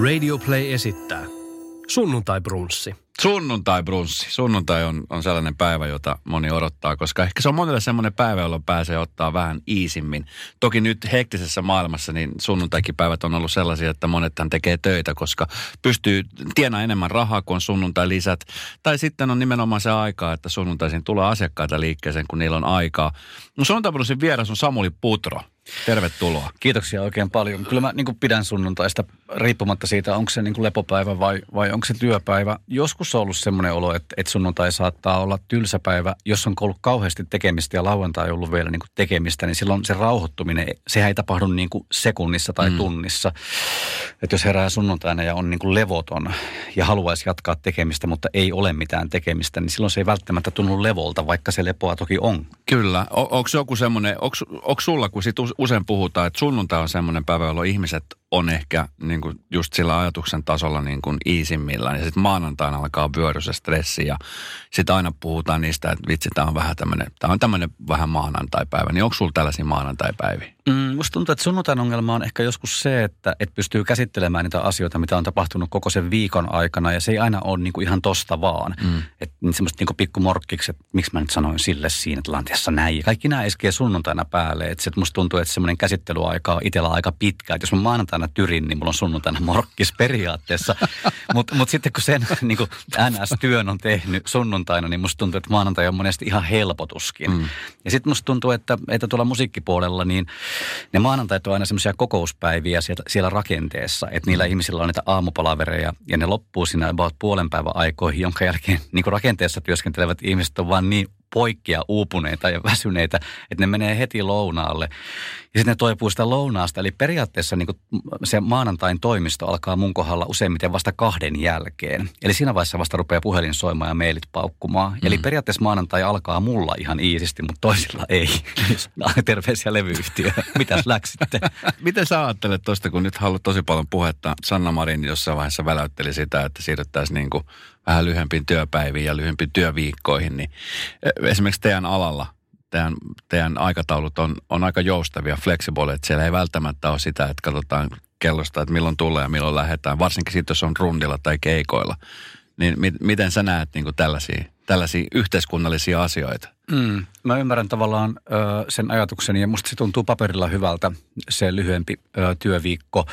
Radio Play esittää Sunnuntai Brunssi. Sunnuntai on, on sellainen päivä, jota moni odottaa, koska ehkä se on monelle sellainen päivä, jolloin pääsee ottaa vähän iisimmin. Toki nyt hektisessä maailmassa niin sunnuntaikin päivät on ollut sellaisia, että monethan tekee töitä, koska pystyy tienaamaan enemmän rahaa kuin sunnuntai lisät. Tai sitten on nimenomaan se aika, että sunnuntaisin tulee asiakkaita liikkeeseen, kun niillä on aikaa. No sunnuntai vieras on Samuli Putro. Tervetuloa. Kiitoksia oikein paljon. Kyllä mä niin pidän sunnuntaista riippumatta siitä, onko se niin lepopäivä vai, vai onko se työpäivä. Joskus on ollut semmoinen olo, että, että sunnuntai saattaa olla tylsä päivä. Jos on ollut kauheasti tekemistä ja lauantai on ollut vielä niin tekemistä, niin silloin se rauhoittuminen, sehän ei tapahdu niin sekunnissa tai mm. tunnissa. Että jos herää sunnuntaina ja on niin levoton ja haluaisi jatkaa tekemistä, mutta ei ole mitään tekemistä, niin silloin se ei välttämättä tunnu levolta, vaikka se lepoa toki on. Kyllä. O- onko joku semmoinen, onko sulla, kun sit usein puhutaan, että sunnuntai on semmoinen päivä, jolloin ihmiset on ehkä niin kuin just sillä ajatuksen tasolla niin kuin iisimmillään. Ja sitten maanantaina alkaa vyöry se stressi ja sitten aina puhutaan niistä, että vitsi, tämä on vähän tämmöinen, tämä on tämmöinen vähän maanantaipäivä. Niin onko sulla tällaisia maanantaipäiviä? Mm, musta tuntuu, että sunnuntain ongelma on ehkä joskus se, että, että pystyy käsittelemään niitä asioita, mitä on tapahtunut koko sen viikon aikana. Ja se ei aina ole niin kuin ihan tosta vaan. Mm. Että niin semmoista niin pikkumorkkikset, että miksi mä nyt sanoin sille siinä tilanteessa näin. Kaikki nämä iskee sunnuntaina päälle. Että musta tuntuu, että semmoinen käsittelyaika on itsellä aika pitkä. Että jos mä maanantaina tyrin, niin mulla on sunnuntaina morkkis periaatteessa. Mutta mut sitten kun sen niin kuin NS-työn on tehnyt sunnuntaina, niin musta tuntuu, että maanantai on monesti ihan helpotuskin. Mm. Ja sitten musta tuntuu, että, että tuolla musiikkipuolella niin – ne maanantait on aina semmoisia kokouspäiviä siellä, siellä rakenteessa, että niillä ihmisillä on niitä aamupalavereja ja ne loppuu siinä about puolen päivän aikoihin, jonka jälkeen niin rakenteessa työskentelevät ihmiset on vaan niin poikkea uupuneita ja väsyneitä, että ne menee heti lounaalle. Ja sitten ne toipuu sitä lounaasta. Eli periaatteessa niin se maanantain toimisto alkaa mun kohdalla useimmiten vasta kahden jälkeen. Eli siinä vaiheessa vasta rupeaa puhelin soimaan ja mailit paukkumaan. Mm. Eli periaatteessa maanantai alkaa mulla ihan iisisti, mutta toisilla ei. Terveisiä levyyhtiö. Mitäs läksitte? Miten sä ajattelet tuosta, kun nyt haluat tosi paljon puhetta. Sanna Marin jossain vaiheessa väläytteli sitä, että siirryttäisiin niin kuin vähän lyhyempiin työpäiviin ja lyhyempiin työviikkoihin, niin e, esimerkiksi teidän alalla teidän, teidän aikataulut on, on aika joustavia, flexible, että siellä ei välttämättä ole sitä, että katsotaan kellosta, että milloin tulee ja milloin lähdetään, varsinkin sitten, jos on rundilla tai keikoilla. Niin mi, miten sä näet niin kuin tällaisia, tällaisia yhteiskunnallisia asioita? Mm, mä ymmärrän tavallaan ö, sen ajatuksen ja musta se tuntuu paperilla hyvältä se lyhyempi ö, työviikko.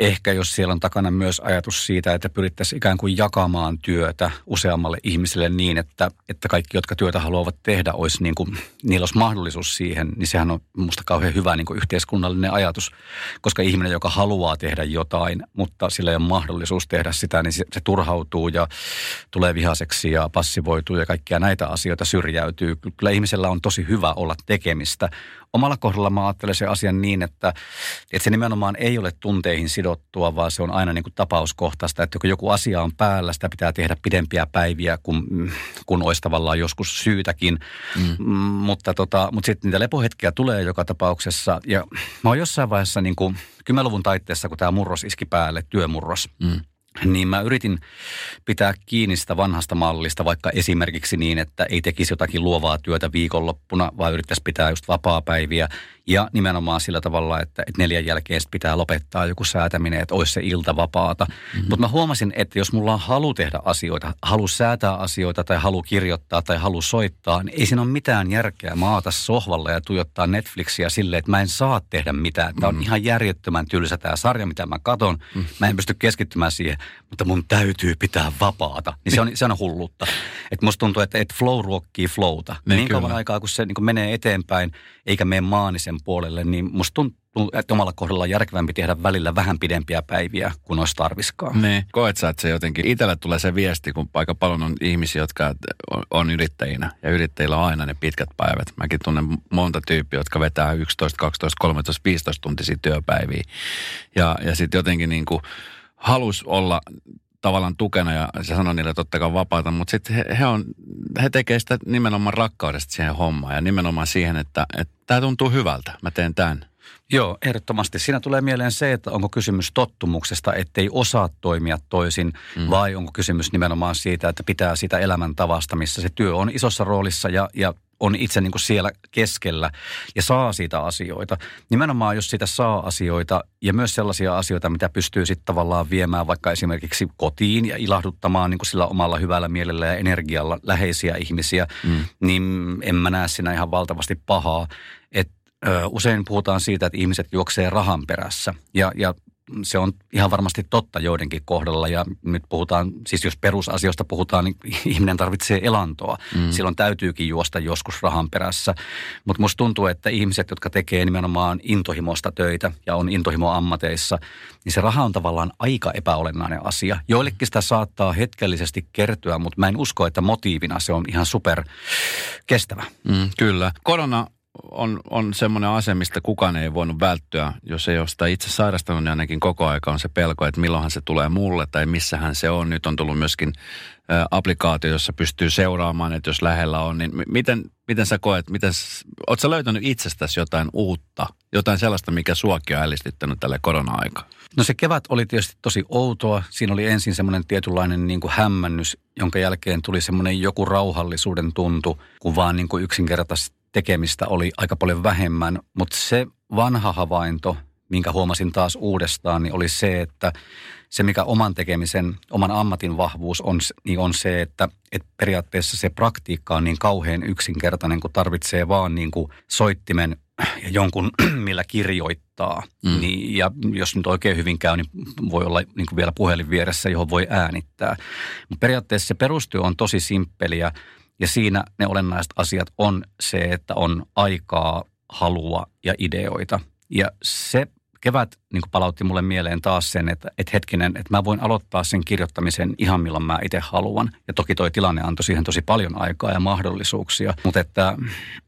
Ehkä jos siellä on takana myös ajatus siitä, että pyrittäisiin ikään kuin jakamaan työtä useammalle ihmiselle niin, että, että kaikki, jotka työtä haluavat tehdä, olisi niin kuin, niillä olisi mahdollisuus siihen, niin sehän on musta kauhean hyvä niin kuin yhteiskunnallinen ajatus, koska ihminen, joka haluaa tehdä jotain, mutta sillä ei ole mahdollisuus tehdä sitä, niin se, se turhautuu ja tulee vihaseksi ja passivoituu ja kaikkia näitä asioita syrjäytyy kyllä on tosi hyvä olla tekemistä. Omalla kohdalla mä ajattelen se asian niin, että, että se nimenomaan ei ole tunteihin sidottua, vaan se on aina niin kuin tapauskohtaista, että kun joku asia on päällä, sitä pitää tehdä pidempiä päiviä, kun, kun olisi tavallaan joskus syytäkin. Mm. mm mutta tota, mutta sitten niitä lepohetkiä tulee joka tapauksessa. Ja mä oon jossain vaiheessa niin kuin kymmenluvun taitteessa, kun tämä murros iski päälle, työmurros, mm niin mä yritin pitää kiinni sitä vanhasta mallista, vaikka esimerkiksi niin, että ei tekisi jotakin luovaa työtä viikonloppuna, vaan yrittäisi pitää just vapaa-päiviä ja nimenomaan sillä tavalla, että, että neljän jälkeen pitää lopettaa joku säätäminen, että olisi se ilta vapaata. Mm-hmm. Mutta mä huomasin, että jos mulla on halu tehdä asioita, halu säätää asioita tai halu kirjoittaa tai halu soittaa, niin ei siinä ole mitään järkeä maata sohvalla ja tuijottaa Netflixiä silleen, että mä en saa tehdä mitään. Tämä on mm-hmm. ihan järjettömän tylsä tämä sarja, mitä mä katon. Mm-hmm. Mä en pysty keskittymään siihen, mutta mun täytyy pitää vapaata. Niin se on, se on hullutta. Että musta tuntuu, että, että flow ruokkii flowta. Niin, niin kauan aikaa, kun se niin menee eteenpäin, eikä mene maanisen puolelle, niin musta tuntuu, että omalla kohdalla on järkevämpi tehdä välillä vähän pidempiä päiviä kuin olisi tarviskaan. Niin. Koet sä, että se jotenkin, itselle tulee se viesti, kun aika paljon on ihmisiä, jotka on, on yrittäjinä ja yrittäjillä on aina ne pitkät päivät. Mäkin tunnen monta tyyppiä, jotka vetää 11, 12, 13, 15 tuntisia työpäiviä. Ja, ja sitten jotenkin niin kuin halus olla tavallaan tukena ja se sanoi niille totta kai vapaata, mutta sitten he, he, on, he tekee sitä nimenomaan rakkaudesta siihen hommaan ja nimenomaan siihen, että, että tämä tuntuu hyvältä, mä teen tämän. Joo, ehdottomasti. Siinä tulee mieleen se, että onko kysymys tottumuksesta, ettei osaa toimia toisin, mm. vai onko kysymys nimenomaan siitä, että pitää sitä elämäntavasta, missä se työ on isossa roolissa ja, ja on itse niin kuin siellä keskellä ja saa siitä asioita. Nimenomaan jos sitä saa asioita ja myös sellaisia asioita, mitä pystyy sitten tavallaan viemään vaikka esimerkiksi kotiin ja ilahduttamaan niin kuin sillä omalla hyvällä mielellä ja energialla läheisiä ihmisiä, mm. niin en mä näe siinä ihan valtavasti pahaa. Et, ö, usein puhutaan siitä, että ihmiset juoksee rahan perässä ja, ja se on ihan varmasti totta joidenkin kohdalla ja nyt puhutaan, siis jos perusasioista puhutaan, niin ihminen tarvitsee elantoa. Mm. Silloin täytyykin juosta joskus rahan perässä. Mutta musta tuntuu, että ihmiset, jotka tekee nimenomaan intohimosta töitä ja on intohimo ammateissa, niin se raha on tavallaan aika epäolennainen asia. Joillekin sitä saattaa hetkellisesti kertyä, mutta mä en usko, että motiivina se on ihan super kestävä. Mm, kyllä. Korona on, on semmoinen ase, mistä kukaan ei voinut välttyä. Jos ei ole sitä itse sairastanut, niin ainakin koko aika on se pelko, että milloinhan se tulee mulle tai missähän se on. Nyt on tullut myöskin ä, applikaatio, jossa pystyy seuraamaan, että jos lähellä on. Niin miten, miten sä koet, miten, oot sä löytänyt itsestäsi jotain uutta, jotain sellaista, mikä suakin on ällistyttänyt tälle korona-aikaan? No se kevät oli tietysti tosi outoa. Siinä oli ensin semmoinen tietynlainen niin kuin hämmännys, jonka jälkeen tuli semmoinen joku rauhallisuuden tuntu, kun vaan niin kuin yksinkertaisesti tekemistä oli aika paljon vähemmän, mutta se vanha havainto, minkä huomasin taas uudestaan, niin oli se, että se mikä oman tekemisen, oman ammatin vahvuus on, niin on se, että, että periaatteessa se praktiikka on niin kauhean yksinkertainen, kun tarvitsee vaan niin kuin soittimen ja jonkun, millä kirjoittaa. Mm. Niin, ja jos nyt oikein hyvin käy, niin voi olla niin kuin vielä puhelin vieressä, johon voi äänittää. Mutta periaatteessa se perustyö on tosi simppeliä ja siinä ne olennaiset asiat on se, että on aikaa, halua ja ideoita. Ja se kevät niin palautti mulle mieleen taas sen, että, että hetkinen, että mä voin aloittaa sen kirjoittamisen ihan milloin mä itse haluan. Ja toki toi tilanne antoi siihen tosi paljon aikaa ja mahdollisuuksia, mutta että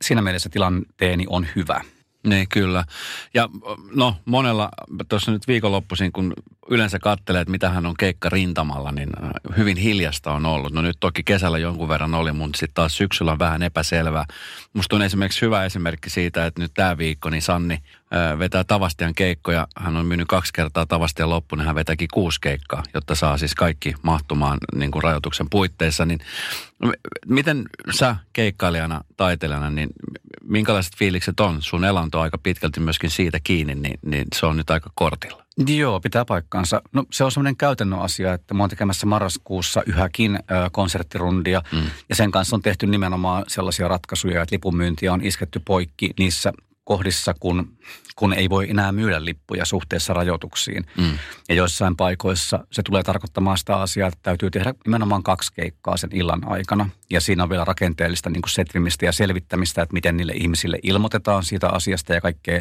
siinä mielessä tilanteeni on hyvä. Niin, kyllä. Ja no monella, tuossa nyt viikonloppuisin, kun yleensä katselee, että mitä hän on keikka rintamalla, niin äh, hyvin hiljasta on ollut. No nyt toki kesällä jonkun verran oli, mutta sitten taas syksyllä on vähän epäselvää. Musta on esimerkiksi hyvä esimerkki siitä, että nyt tämä viikko, niin Sanni äh, vetää Tavastian keikkoja. Hän on myynyt kaksi kertaa Tavastian loppuun, niin hän vetäkin kuusi keikkaa, jotta saa siis kaikki mahtumaan niin kuin rajoituksen puitteissa. Niin miten sä keikkailijana, taiteilijana, niin minkälaiset fiilikset on? Sun elanto on aika pitkälti myöskin siitä kiinni, niin, niin se on nyt aika kortilla. Joo, pitää paikkaansa. No se on semmoinen käytännön asia, että mä oon tekemässä marraskuussa yhäkin ö, konserttirundia. Mm. Ja sen kanssa on tehty nimenomaan sellaisia ratkaisuja, että lipunmyyntiä on isketty poikki niissä kohdissa, kun, kun ei voi enää myydä lippuja suhteessa rajoituksiin. Mm. Ja joissain paikoissa se tulee tarkoittamaan sitä asiaa, että täytyy tehdä nimenomaan kaksi keikkaa sen illan aikana. Ja siinä on vielä rakenteellista niin kuin setvimistä ja selvittämistä, että miten niille ihmisille ilmoitetaan siitä asiasta ja kaikkea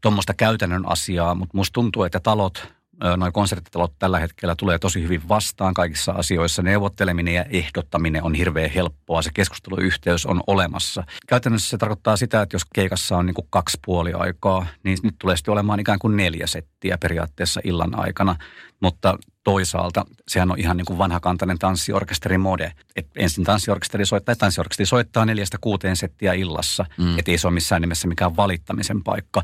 tuommoista käytännön asiaa. Mutta musta tuntuu, että talot noin konserttitalot tällä hetkellä tulee tosi hyvin vastaan kaikissa asioissa. Neuvotteleminen ja ehdottaminen on hirveän helppoa. Se keskusteluyhteys on olemassa. Käytännössä se tarkoittaa sitä, että jos keikassa on niin kuin kaksi puoli aikaa, niin nyt tulee sitten olemaan ikään kuin neljä settiä periaatteessa illan aikana. Mutta toisaalta sehän on ihan niin kuin vanhakantainen tanssiorkesterin mode. Et ensin tanssiorkesteri soittaa, tanssiorkesteri soittaa neljästä kuuteen settiä illassa, mm. et ei se ole missään nimessä mikään valittamisen paikka.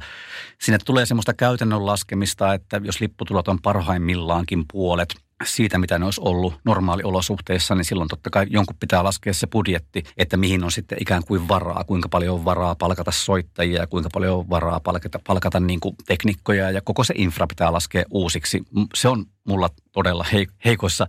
Sinne tulee semmoista käytännön laskemista, että jos lipputulot on parhaimmillaankin puolet – siitä, mitä ne olisi ollut normaaliolosuhteissa, niin silloin totta kai jonkun pitää laskea se budjetti, että mihin on sitten ikään kuin varaa, kuinka paljon on varaa palkata soittajia ja kuinka paljon on varaa palkata, palkata niin kuin teknikkoja ja koko se infra pitää laskea uusiksi. Se on mulla todella heikoissa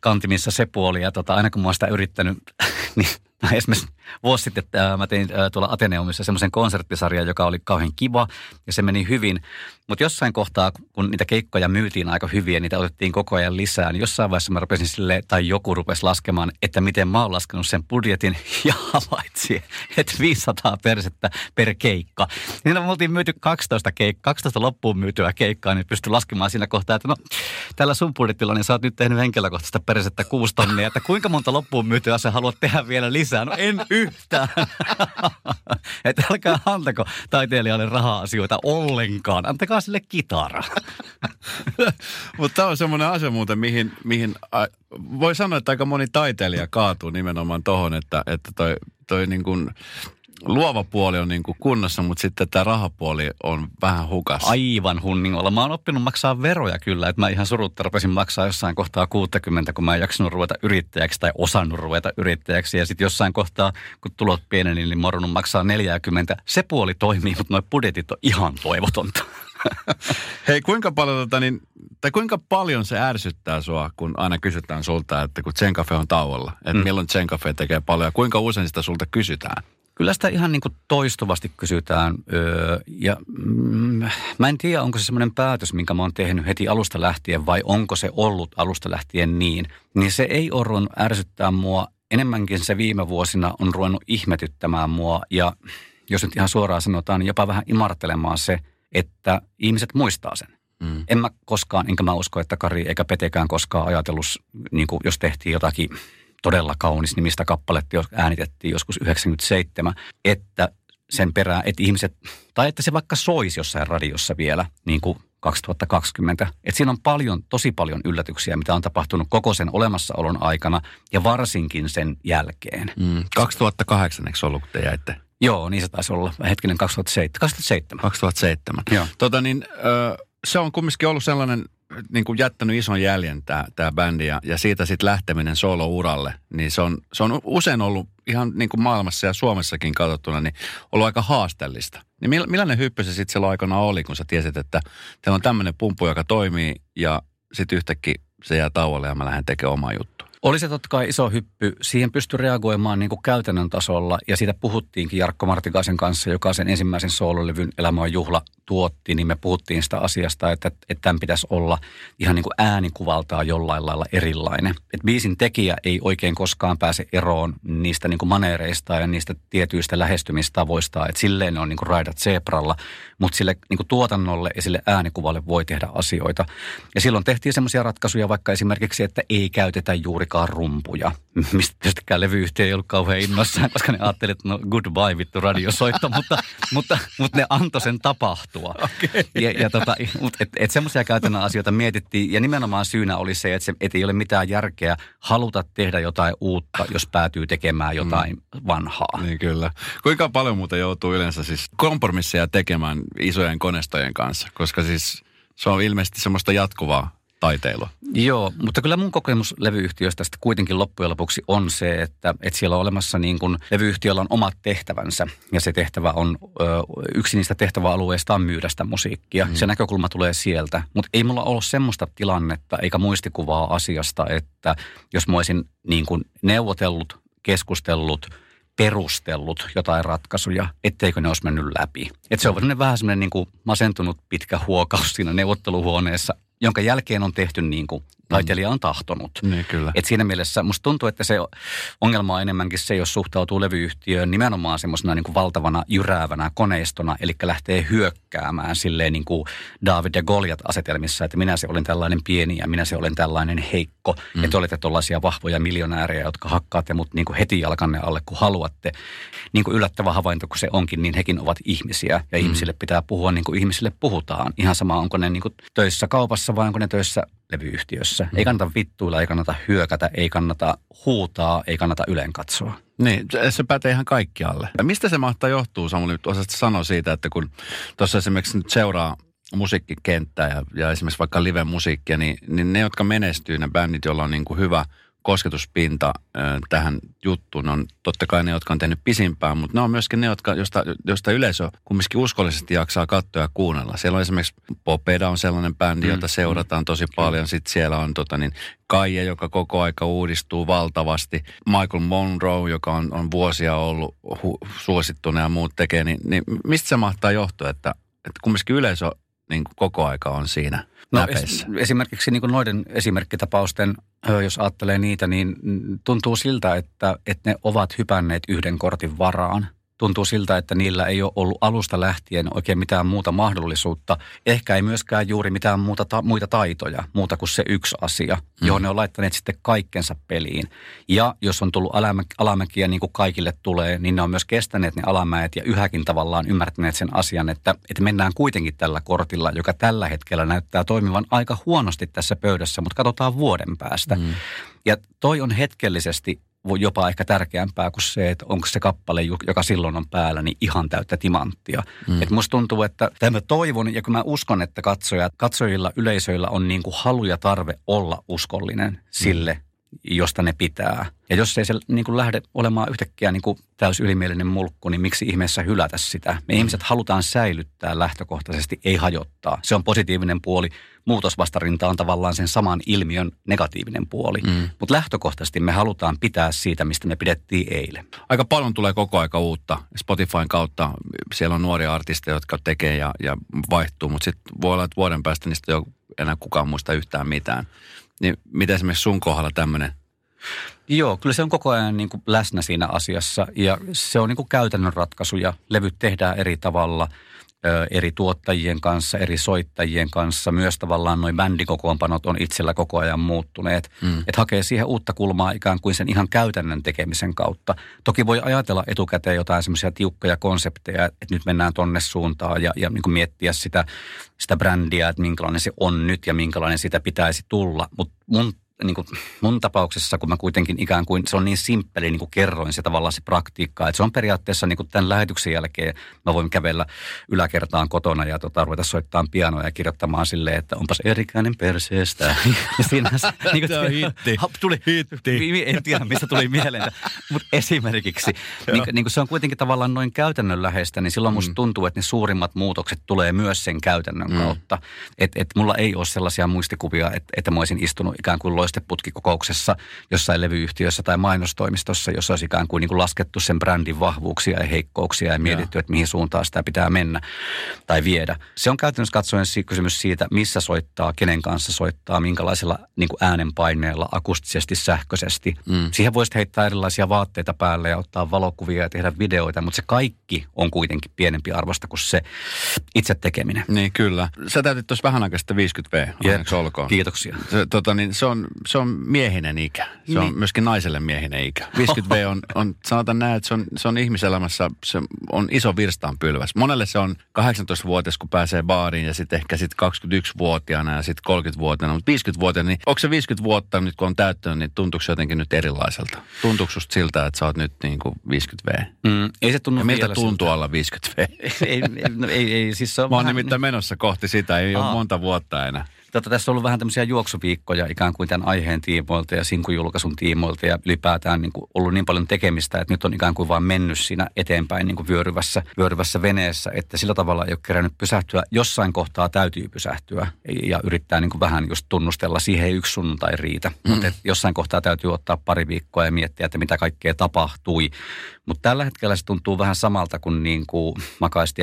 kantimissa se puoli ja tota, aina kun mä oon sitä yrittänyt, niin esimerkiksi vuosi sitten mä tein tuolla Ateneumissa semmoisen konserttisarjan, joka oli kauhean kiva ja se meni hyvin. Mutta jossain kohtaa, kun niitä keikkoja myytiin aika hyvin ja niitä otettiin koko ajan lisää, niin jossain vaiheessa mä rupesin sille, tai joku rupesi laskemaan, että miten mä oon laskenut sen budjetin ja havaitsi, että 500 persettä per keikka. Niin me oltiin myyty 12, keik- 12 loppuun myytyä keikkaa, niin pystyi laskemaan siinä kohtaa, että no tällä sun budjetilla, niin sä oot nyt tehnyt henkilökohtaista persettä kuusi tonnia, että kuinka monta loppuun myytyä sä haluat tehdä vielä lisää? No en yhtään. että älkää antako taiteilijalle raha-asioita ollenkaan. Antakaa sille kitara. Mutta tämä on semmoinen asia muuten, mihin, mihin a, voi sanoa, että aika moni taiteilija kaatuu nimenomaan tohon, että, että toi, toi niin kuin luova puoli on niin kuin kunnossa, mutta sitten tämä rahapuoli on vähän hukassa. Aivan hunningolla. Mä oon oppinut maksaa veroja kyllä, että mä ihan surutta rupesin maksaa jossain kohtaa 60, kun mä en jaksanut ruveta yrittäjäksi tai osannut ruveta yrittäjäksi. Ja sitten jossain kohtaa, kun tulot pieneni, niin morunut maksaa 40. Se puoli toimii, mutta nuo budjetit on ihan toivotonta. Hei, kuinka paljon, tota, niin, tai kuinka paljon se ärsyttää sua, kun aina kysytään sulta, että kun Zen Cafe on tauolla, että mm. milloin Zen Cafe tekee paljon ja kuinka usein sitä sulta kysytään? Kyllä sitä ihan niin kuin toistuvasti kysytään. Öö, ja mm, mä en tiedä, onko se semmoinen päätös, minkä mä oon tehnyt heti alusta lähtien vai onko se ollut alusta lähtien niin. Niin se ei ole ruvennut ärsyttää mua. Enemmänkin se viime vuosina on ruvennut ihmetyttämään mua ja jos nyt ihan suoraan sanotaan, niin jopa vähän imartelemaan se, että ihmiset muistaa sen. Mm. En mä koskaan, enkä mä usko, että Kari eikä Petekään koskaan ajatellut, niin kuin jos tehtiin jotakin todella kaunis nimistä kappaletta, jos äänitettiin joskus 97, että sen perään, että ihmiset, tai että se vaikka soisi jossain radiossa vielä, niin kuin 2020. Että siinä on paljon, tosi paljon yllätyksiä, mitä on tapahtunut koko sen olemassaolon aikana ja varsinkin sen jälkeen. Mm. 2008, eikö ollut, kun te jäitte? Joo, niin se taisi olla. Hetkinen, 2007. 2007. 2007. Joo. Tota niin, ö, se on kumminkin ollut sellainen niin kuin jättänyt ison jäljen tämä, bändi ja, ja siitä sitten lähteminen solo-uralle, niin se on, se on usein ollut ihan niin kuin maailmassa ja Suomessakin katsottuna, niin ollut aika haasteellista. Niin millainen hyppy se sitten silloin aikana oli, kun sä tiesit, että teillä on tämmöinen pumpu, joka toimii ja sitten yhtäkkiä se jää tauolle ja mä lähden tekemään omaa juttua. Oli se totta kai iso hyppy. Siihen pystyi reagoimaan niin kuin käytännön tasolla ja siitä puhuttiinkin Jarkko Martikaisen kanssa, joka sen ensimmäisen soololevyn Elämä on juhla tuotti, niin me puhuttiin sitä asiasta, että, että tämän pitäisi olla ihan niin kuin äänikuvaltaan jollain lailla erilainen. Että biisin tekijä ei oikein koskaan pääse eroon niistä niin kuin maneereista ja niistä tietyistä lähestymistavoista, että silleen ne on niin kuin raidat zebralla, mutta sille niin kuin tuotannolle ja sille äänikuvalle voi tehdä asioita. Ja silloin tehtiin semmoisia ratkaisuja vaikka esimerkiksi, että ei käytetä juurikaan rumpuja, mistä tietystikään levyyhtiö ei ollut kauhean innossaan, koska ne ajattelivat, että no goodbye vittu radiosoitto, mutta, mutta, mutta ne antoi sen tapahtua. Okay. Ja, ja tota, mutta et, et semmoisia käytännön asioita mietittiin ja nimenomaan syynä oli se, että se, et ei ole mitään järkeä haluta tehdä jotain uutta, jos päätyy tekemään jotain mm. vanhaa. Niin kyllä. Kuinka paljon muuta joutuu yleensä siis kompromisseja tekemään isojen koneistojen kanssa, koska siis se on ilmeisesti semmoista jatkuvaa taiteilua. Joo, mutta kyllä mun kokemus levyyhtiöstä sitten kuitenkin loppujen lopuksi on se, että, että siellä on olemassa niin kuin levyyhtiöllä on omat tehtävänsä ja se tehtävä on, ö, yksi niistä tehtäväalueista on myydä sitä musiikkia. Mm. Se näkökulma tulee sieltä, mutta ei mulla ole semmoista tilannetta eikä muistikuvaa asiasta, että jos mä olisin niin kuin neuvotellut, keskustellut – perustellut jotain ratkaisuja, etteikö ne olisi mennyt läpi. Et se on vähän semmoinen niin kuin masentunut pitkä huokaus siinä neuvotteluhuoneessa, jonka jälkeen on tehty niin kuin taiteilija on tahtonut. Niin, kyllä. Et siinä mielessä musta tuntuu, että se ongelma on enemmänkin se, jos suhtautuu levyyhtiöön nimenomaan semmoisena niin kuin valtavana jyräävänä koneistona, eli lähtee hyökkäämään silleen niin kuin David ja Goliat asetelmissa, että minä se olen tällainen pieni ja minä se olen tällainen heikko. Mm. Että olette tuollaisia vahvoja miljonäärejä, jotka hakkaatte mut niin kuin heti jalkanne alle, kun haluatte. Niin kuin yllättävä havainto kuin se onkin, niin hekin ovat ihmisiä ja mm. ihmisille pitää puhua niin kuin ihmisille puhutaan. Ihan sama, onko ne niin kuin töissä kaupassa vai onko ne töissä levyyhtiössä. Mm. Ei kannata vittuilla, ei kannata hyökätä, ei kannata huutaa, ei kannata yleen katsoa. Niin, se pätee ihan kaikkialle. Ja mistä se mahtaa johtuu, Samuli, osasit sanoa siitä, että kun tuossa esimerkiksi nyt seuraa musiikkikenttää ja, ja esimerkiksi vaikka live-musiikkia, niin, niin ne, jotka menestyy, ne bändit, joilla on niin kuin hyvä – kosketuspinta tähän juttuun on totta kai ne, jotka on tehnyt pisimpään, mutta ne on myöskin ne, jotka, josta, josta yleisö kumminkin uskollisesti jaksaa katsoa ja kuunnella. Siellä on esimerkiksi Popeda on sellainen bändi, mm, jota seurataan mm, tosi paljon. Sitten siellä on tota niin, Kaije, joka koko aika uudistuu valtavasti. Michael Monroe, joka on, on vuosia ollut hu, suosittuna ja muut tekee. Niin, niin mistä se mahtaa johtua, että, että kumminkin yleisö niin koko aika on siinä No es, esimerkiksi niin kuin noiden esimerkkitapausten, jos ajattelee niitä, niin tuntuu siltä, että, että ne ovat hypänneet yhden kortin varaan tuntuu siltä, että niillä ei ole ollut alusta lähtien oikein mitään muuta mahdollisuutta. Ehkä ei myöskään juuri mitään muuta ta- muita taitoja, muuta kuin se yksi asia, mm. johon ne on laittaneet sitten kaikkensa peliin. Ja jos on tullut alamä- alamäkiä niin kuin kaikille tulee, niin ne on myös kestäneet ne alamäet ja yhäkin tavallaan ymmärtäneet sen asian, että, että mennään kuitenkin tällä kortilla, joka tällä hetkellä näyttää toimivan aika huonosti tässä pöydässä, mutta katsotaan vuoden päästä. Mm. Ja toi on hetkellisesti jopa ehkä tärkeämpää kuin se, että onko se kappale, joka silloin on päällä, niin ihan täyttä timanttia. Mm. Et musta tuntuu, että tai mä toivon ja kun mä uskon, että katsojat, katsojilla, yleisöillä on niin kuin halu ja tarve olla uskollinen sille, mm josta ne pitää. Ja jos ei se niin kuin lähde olemaan yhtäkkiä niin kuin täys ylimielinen mulkku, niin miksi ihmeessä hylätä sitä? Me ihmiset halutaan säilyttää lähtökohtaisesti, ei hajottaa. Se on positiivinen puoli. Muutosvastarinta on tavallaan sen saman ilmiön negatiivinen puoli. Mm. Mutta lähtökohtaisesti me halutaan pitää siitä, mistä me pidettiin eilen. Aika paljon tulee koko aika uutta. Spotifyn kautta siellä on nuoria artisteja, jotka tekee ja, ja vaihtuu, mutta sitten voi olla, että vuoden päästä niistä ei ole enää kukaan muista yhtään mitään. Niin miten esimerkiksi sun kohdalla tämmöinen? Joo, kyllä se on koko ajan niin kuin läsnä siinä asiassa ja se on niin kuin käytännön ratkaisuja. Levyt tehdään eri tavalla – eri tuottajien kanssa, eri soittajien kanssa. Myös tavallaan noin bändikokoonpanot on itsellä koko ajan muuttuneet. Mm. Että hakee siihen uutta kulmaa ikään kuin sen ihan käytännön tekemisen kautta. Toki voi ajatella etukäteen jotain semmoisia tiukkoja konsepteja, että nyt mennään tonne suuntaan ja, ja niin kuin miettiä sitä, sitä brändiä, että minkälainen se on nyt ja minkälainen sitä pitäisi tulla. Mutta mun niin kuin mun tapauksessa, kun mä kuitenkin ikään kuin, se on niin simppeli, niin kuin kerroin se tavallaan se praktiikka, että se on periaatteessa niin kuin tämän lähetyksen jälkeen, mä voin kävellä yläkertaan kotona ja tota, ruveta soittamaan pianoa ja kirjoittamaan silleen, että onpas erikäinen perseestä. siinä niin kuin, hitti. Tuli, hitti. En tiedä, mistä tuli mieleen, mutta esimerkiksi, niin, niin kuin se on kuitenkin tavallaan noin käytännönläheistä, niin silloin musta mm. tuntuu, että ne suurimmat muutokset tulee myös sen käytännön mm. kautta. Että et mulla ei ole sellaisia muistikuvia, että, että mä olisin istunut ikään kuin loisteputkikokouksessa jossain levyyhtiössä tai mainostoimistossa, jossa olisi ikään kuin, niin kuin laskettu sen brändin vahvuuksia ja heikkouksia ja mietitty, ja. että mihin suuntaan sitä pitää mennä tai viedä. Se on käytännössä katsoen kysymys siitä, missä soittaa, kenen kanssa soittaa, minkälaisella niin kuin äänenpaineella, akustisesti, sähköisesti. Mm. Siihen voisi heittää erilaisia vaatteita päälle ja ottaa valokuvia ja tehdä videoita, mutta se kaikki on kuitenkin pienempi arvosta kuin se itse tekeminen. Niin kyllä. Sä täytit tuossa vähän aikaa 50V, onneksi olkoon. Kiitoksia. Se, tota, niin, se on se on miehinen ikä. Se niin. on myöskin naiselle miehinen ikä. 50V on, on sanotaan näin, että se on, se on ihmiselämässä, se on iso virstaanpylväs. Monelle se on 18-vuotias, kun pääsee baariin ja sitten ehkä sitten 21-vuotiaana ja sitten 30-vuotiaana. Mutta 50-vuotiaana, niin onko se 50 vuotta nyt kun on täyttänyt, niin tuntuuko se jotenkin nyt erilaiselta? Tuntuuko susta siltä, että sä oot nyt niin kuin 50V? Mm, ei se tunnu ja miltä tuntuu olla 50V? ei, no, ei, ei, siis se on Mä oon vähän... nimittäin menossa kohti sitä, ei Aa. ole monta vuotta enää. Tota, tässä on ollut vähän tämmöisiä juoksuviikkoja ikään kuin tämän aiheen tiimoilta ja sinkujulkaisun tiimoilta ja ylipäätään niin kuin ollut niin paljon tekemistä, että nyt on ikään kuin vaan mennyt siinä eteenpäin niin kuin vyöryvässä, vyöryvässä veneessä, että sillä tavalla ei ole kerännyt pysähtyä. Jossain kohtaa täytyy pysähtyä ja yrittää niin kuin vähän just tunnustella. Siihen ei yksi sunnuntai riitä, mm. mutta jossain kohtaa täytyy ottaa pari viikkoa ja miettiä, että mitä kaikkea tapahtui. Mutta tällä hetkellä se tuntuu vähän samalta kuin, niin kuin makaisi,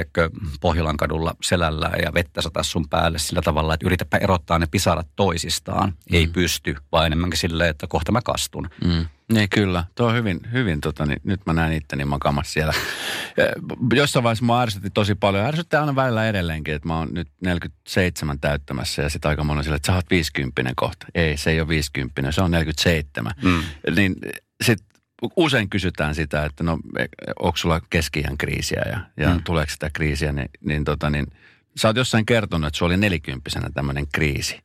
Pohjolan kadulla selällä ja vettä sataa sun päälle sillä tavalla, että yritäpä erottaa ne pisarat toisistaan. Mm. Ei pysty, vaan enemmänkin silleen, että kohta mä kastun. Mm. Niin kyllä, tuo on hyvin, hyvin tota, niin, nyt mä näen itteni makamassa siellä. Jossain vaiheessa mä ärsytti tosi paljon. Ärsytti aina välillä edelleenkin, että mä oon nyt 47 täyttämässä ja sitten aika moni sille, että sä oot 50 kohta. Ei, se ei ole 50, se on 47. Mm. Niin sitten usein kysytään sitä, että no onko sulla keski kriisiä ja, ja mm. tuleeko sitä kriisiä, niin, niin, tota, niin sä oot jossain kertonut, että sulla oli nelikymppisenä tämmöinen kriisi.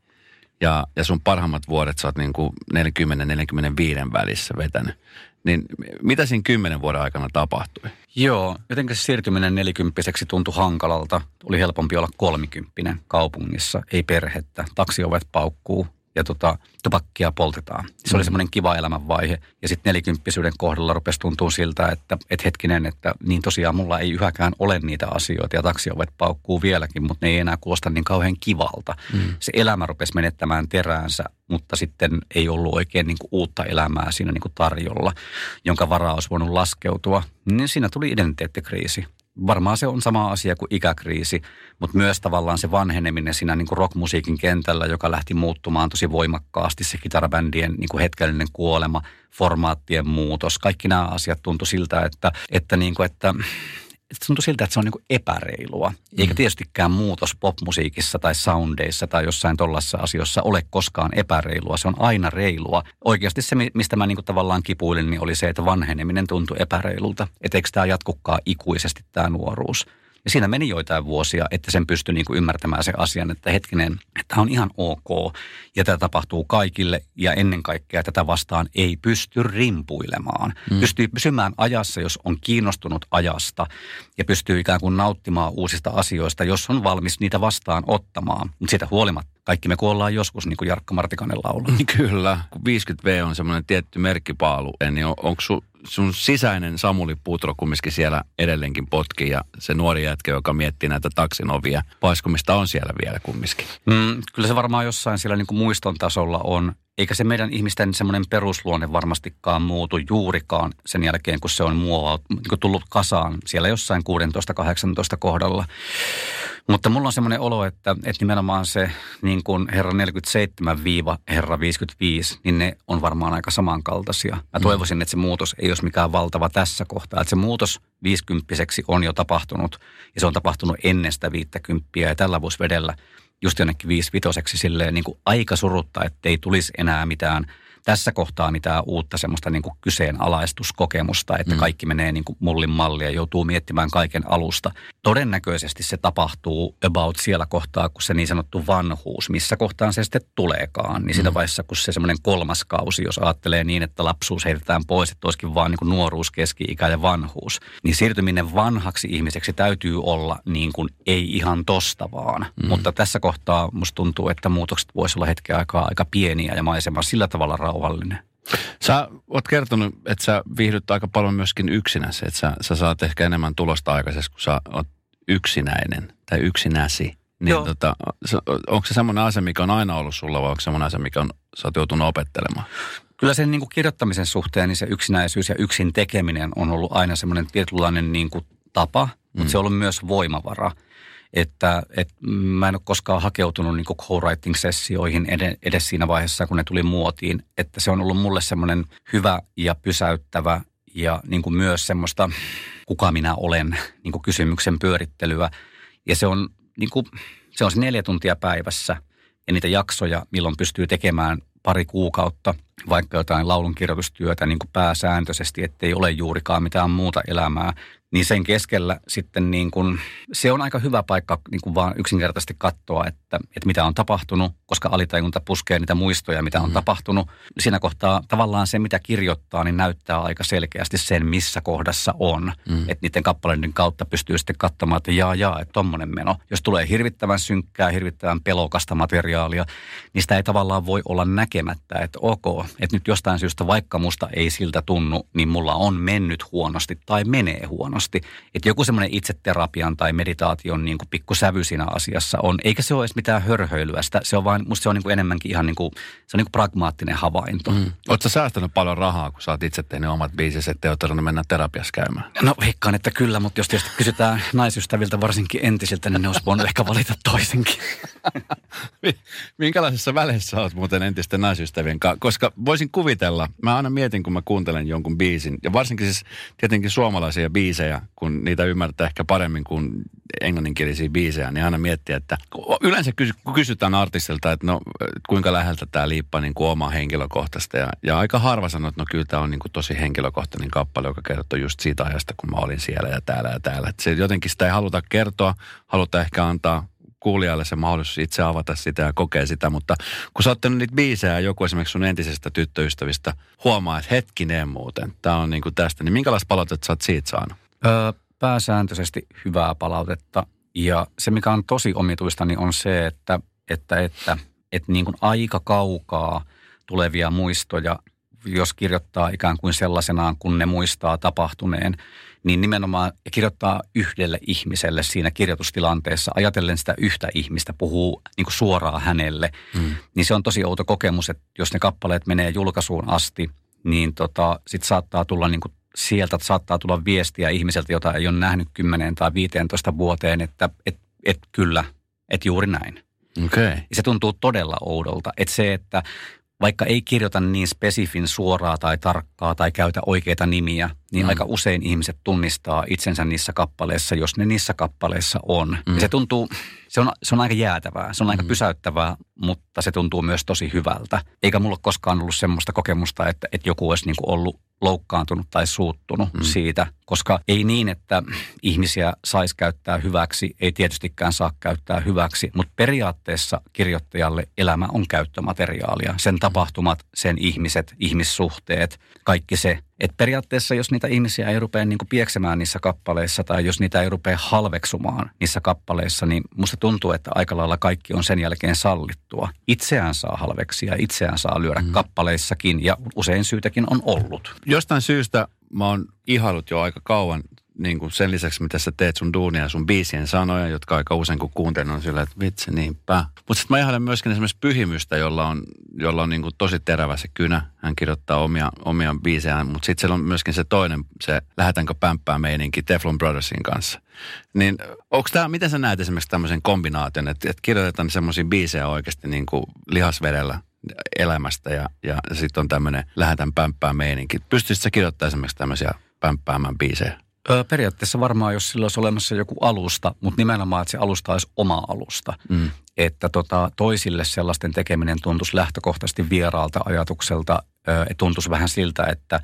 Ja, ja sun parhaimmat vuodet sä oot niin kuin 40-45 välissä vetänyt. Niin mitä siinä kymmenen vuoden aikana tapahtui? Joo, jotenkin se siirtyminen nelikymppiseksi tuntui hankalalta. Oli helpompi olla kolmikymppinen kaupungissa, ei perhettä. Taksiovet paukkuu, ja tota, tupakkia poltetaan. Se mm. oli semmoinen kiva elämänvaihe. Ja sitten nelikymppisyyden kohdalla rupesi tuntua siltä, että et hetkinen, että niin tosiaan mulla ei yhäkään ole niitä asioita ja taksiovet paukkuu vieläkin, mutta ne ei enää kuulosta niin kauhean kivalta. Mm. Se elämä rupesi menettämään teräänsä, mutta sitten ei ollut oikein niin kuin uutta elämää siinä niin kuin tarjolla, jonka varaa olisi voinut laskeutua. Niin siinä tuli identiteettikriisi varmaan se on sama asia kuin ikäkriisi, mutta myös tavallaan se vanheneminen siinä niin kuin rockmusiikin kentällä, joka lähti muuttumaan tosi voimakkaasti, se kitarabändien niin kuin hetkellinen kuolema, formaattien muutos, kaikki nämä asiat tuntui siltä, että, että, niin kuin, että tuntui siltä, että se on niin epäreilua. Eikä mm. tietystikään muutos popmusiikissa tai soundeissa tai jossain tuollaisessa asioissa ole koskaan epäreilua. Se on aina reilua. Oikeasti se, mistä mä niin tavallaan kipuilin, niin oli se, että vanheneminen tuntui epäreilulta. Että eikö tämä jatkukaan ikuisesti tämä nuoruus. Ja siinä meni joitain vuosia, että sen pystyi niin kuin ymmärtämään se asian, että hetkinen, että on ihan ok ja tämä tapahtuu kaikille ja ennen kaikkea tätä vastaan ei pysty rimpuilemaan. Mm. Pystyy pysymään ajassa, jos on kiinnostunut ajasta ja pystyy ikään kuin nauttimaan uusista asioista, jos on valmis niitä vastaan ottamaan. Mutta siitä huolimatta kaikki me kuollaan joskus, niin kuin Jarkko Martikanen laulaa. Kyllä, kun 50V on semmoinen tietty merkkipaalu, niin on, onko sun, sun sisäinen Samuli Putro kumminkin siellä edelleenkin potki ja se nuori jätkä, joka miettii näitä taksin ovia, paiskumista on siellä vielä kumminkin? Mm, kyllä se varmaan jossain siellä niin kuin muiston tasolla on. Eikä se meidän ihmisten semmoinen perusluonne varmastikaan muutu juurikaan sen jälkeen, kun se on muovaut, niin tullut kasaan siellä jossain 16-18 kohdalla. Mutta mulla on semmoinen olo, että, että nimenomaan se niin kuin herra 47-herra 55, niin ne on varmaan aika samankaltaisia. Mä mm. toivoisin, että se muutos ei olisi mikään valtava tässä kohtaa. Että se muutos 50 on jo tapahtunut ja se on tapahtunut ennen sitä 50 ja tällä vedellä just jonnekin 55 silleen niin kuin aika surutta, ettei tulisi enää mitään – tässä kohtaa mitään uutta semmoista niin kuin kyseenalaistuskokemusta, että mm. kaikki menee niin kuin mullin mallia ja joutuu miettimään kaiken alusta. Todennäköisesti se tapahtuu about siellä kohtaa, kun se niin sanottu vanhuus, missä kohtaan se sitten tuleekaan, niin siinä mm. vaiheessa, kun se semmoinen kolmas kausi, jos ajattelee niin, että lapsuus heitetään pois, että olisikin vaan niin kuin nuoruus, keski-ikä ja vanhuus, niin siirtyminen vanhaksi ihmiseksi täytyy olla niin kuin ei ihan tosta vaan. Mm. Mutta tässä kohtaa musta tuntuu, että muutokset voisi olla hetken aikaa aika pieniä ja maisema sillä tavalla rauhallinen. Sä oot kertonut, että sä viihdyt aika paljon myöskin yksinäsi, että sä, sä saat ehkä enemmän tulosta aikaisesti, kun sä oot yksinäinen tai yksinäsi. Niin Joo. tota, onko se semmoinen asia, mikä on aina ollut sulla vai onko se semmoinen asia, mikä on, sä oot joutunut opettelemaan? Kyllä sen niin kuin kirjoittamisen suhteen niin se yksinäisyys ja yksin tekeminen on ollut aina semmoinen tietynlainen niin kuin tapa, mm. mutta se on ollut myös voimavara – että, että mä en ole koskaan hakeutunut niin co-writing-sessioihin edes siinä vaiheessa, kun ne tuli muotiin. Että se on ollut mulle semmoinen hyvä ja pysäyttävä ja niin kuin myös semmoista, kuka minä olen, niin kuin kysymyksen pyörittelyä. Ja se on, niin kuin, se on se neljä tuntia päivässä ja niitä jaksoja, milloin pystyy tekemään pari kuukautta, vaikka jotain laulunkirjoitustyötä niin kuin pääsääntöisesti, ettei ole juurikaan mitään muuta elämää, niin sen keskellä sitten niin kuin, se on aika hyvä paikka niin kuin vaan yksinkertaisesti katsoa, että, että mitä on tapahtunut, koska alitajunta puskee niitä muistoja, mitä on mm. tapahtunut. Siinä kohtaa tavallaan se, mitä kirjoittaa, niin näyttää aika selkeästi sen, missä kohdassa on. Mm. Että niiden kappaleiden kautta pystyy sitten katsomaan, että jaa, jaa, että tommonen meno. Jos tulee hirvittävän synkkää, hirvittävän pelokasta materiaalia, niin sitä ei tavallaan voi olla näkemättä, että ok, että nyt jostain syystä, vaikka musta ei siltä tunnu, niin mulla on mennyt huonosti tai menee huonosti huonosti. Että joku semmoinen itseterapian tai meditaation niin kuin pikkusävy siinä asiassa on. Eikä se ole edes mitään hörhöilyä. Sitä, se on vain, musta se on niin kuin enemmänkin ihan niin kuin, se on niin kuin pragmaattinen havainto. Mm. Oletko säästänyt paljon rahaa, kun sä oot itse tehnyt omat biisissä, ettei ole tarvinnut mennä terapiassa käymään? No veikkaan, että kyllä, mutta jos tietysti kysytään naisystäviltä varsinkin entisiltä, niin ne olisi voinut ehkä valita toisenkin. Minkälaisessa välissä olet muuten entisten naisystävien kanssa? Koska voisin kuvitella, mä aina mietin, kun mä kuuntelen jonkun biisin, ja varsinkin siis tietenkin suomalaisia biisejä, biisejä, kun niitä ymmärtää ehkä paremmin kuin englanninkielisiä biisejä, niin aina miettii, että yleensä kun kysytään artistilta, että no kuinka läheltä tämä liippaa niin kuin omaa henkilökohtaista. Ja, ja aika harva sanoo, että no kyllä tämä on niin kuin tosi henkilökohtainen kappale, joka kertoo just siitä ajasta, kun mä olin siellä ja täällä ja täällä. Että se jotenkin sitä ei haluta kertoa, haluta ehkä antaa kuulijalle se mahdollisuus itse avata sitä ja kokea sitä, mutta kun sä oot niitä biisejä ja joku esimerkiksi sun entisestä tyttöystävistä huomaa, että hetkinen muuten, tämä on niin kuin tästä, niin minkälaista palautetta sä oot siitä saanut? Öö, pääsääntöisesti hyvää palautetta. Ja se, mikä on tosi omituista, niin on se, että, että, että, että niin kuin aika kaukaa tulevia muistoja, jos kirjoittaa ikään kuin sellaisenaan, kun ne muistaa tapahtuneen, niin nimenomaan kirjoittaa yhdelle ihmiselle siinä kirjoitustilanteessa, ajatellen sitä yhtä ihmistä, puhuu niin kuin suoraan hänelle, mm. niin se on tosi outo kokemus, että jos ne kappaleet menee julkaisuun asti, niin tota, sitten saattaa tulla niin kuin sieltä saattaa tulla viestiä ihmiseltä, jota ei ole nähnyt 10 tai 15 vuoteen, että et, et kyllä, että juuri näin. Okay. Ja se tuntuu todella oudolta. Että se, että vaikka ei kirjoita niin spesifin suoraa tai tarkkaa tai käytä oikeita nimiä, niin mm. aika usein ihmiset tunnistaa itsensä niissä kappaleissa, jos ne niissä kappaleissa on. Mm. Ja se tuntuu, se on, se on aika jäätävää, se on aika mm. pysäyttävää, mutta se tuntuu myös tosi hyvältä. Eikä mulla koskaan ollut semmoista kokemusta, että, että joku olisi niin kuin ollut loukkaantunut tai suuttunut mm. siitä, koska ei niin, että ihmisiä saisi käyttää hyväksi, ei tietystikään saa käyttää hyväksi, mutta periaatteessa kirjoittajalle elämä on käyttömateriaalia. Sen tapahtumat, sen ihmiset, ihmissuhteet, kaikki se. Et periaatteessa, jos niitä ihmisiä ei rupea niinku pieksemään niissä kappaleissa tai jos niitä ei rupea halveksumaan niissä kappaleissa, niin musta tuntuu, että aika lailla kaikki on sen jälkeen sallittua. Itseään saa halveksia, itseään saa lyödä mm. kappaleissakin ja usein syytäkin on ollut. Jostain syystä mä oon ihailut jo aika kauan niin kuin sen lisäksi, mitä sä teet sun duunia ja sun biisien sanoja, jotka aika usein kun kuuntelen on sillä, että vitsi niinpä. Mutta sitten mä ihailen myöskin esimerkiksi Pyhimystä, jolla on, jolla on niin kuin tosi terävä se kynä. Hän kirjoittaa omia, omia biisejään, mutta sitten siellä on myöskin se toinen, se Lähetäänkö pämppää meininki Teflon Brothersin kanssa. Niin onko tämä, miten sä näet esimerkiksi tämmöisen kombinaation, että, että kirjoitetaan semmoisia biisejä oikeasti niin kuin lihasvedellä elämästä ja, ja sitten on tämmöinen lähetän pämppää meininki. Pystyisit sä kirjoittamaan esimerkiksi tämmöisiä pämppäämään biisejä? Öö, periaatteessa varmaan, jos sillä olisi olemassa joku alusta, mutta nimenomaan, että se alusta olisi oma alusta. Mm. Että tota, toisille sellaisten tekeminen tuntuisi lähtökohtaisesti vieraalta ajatukselta. Öö, tuntuisi vähän siltä, että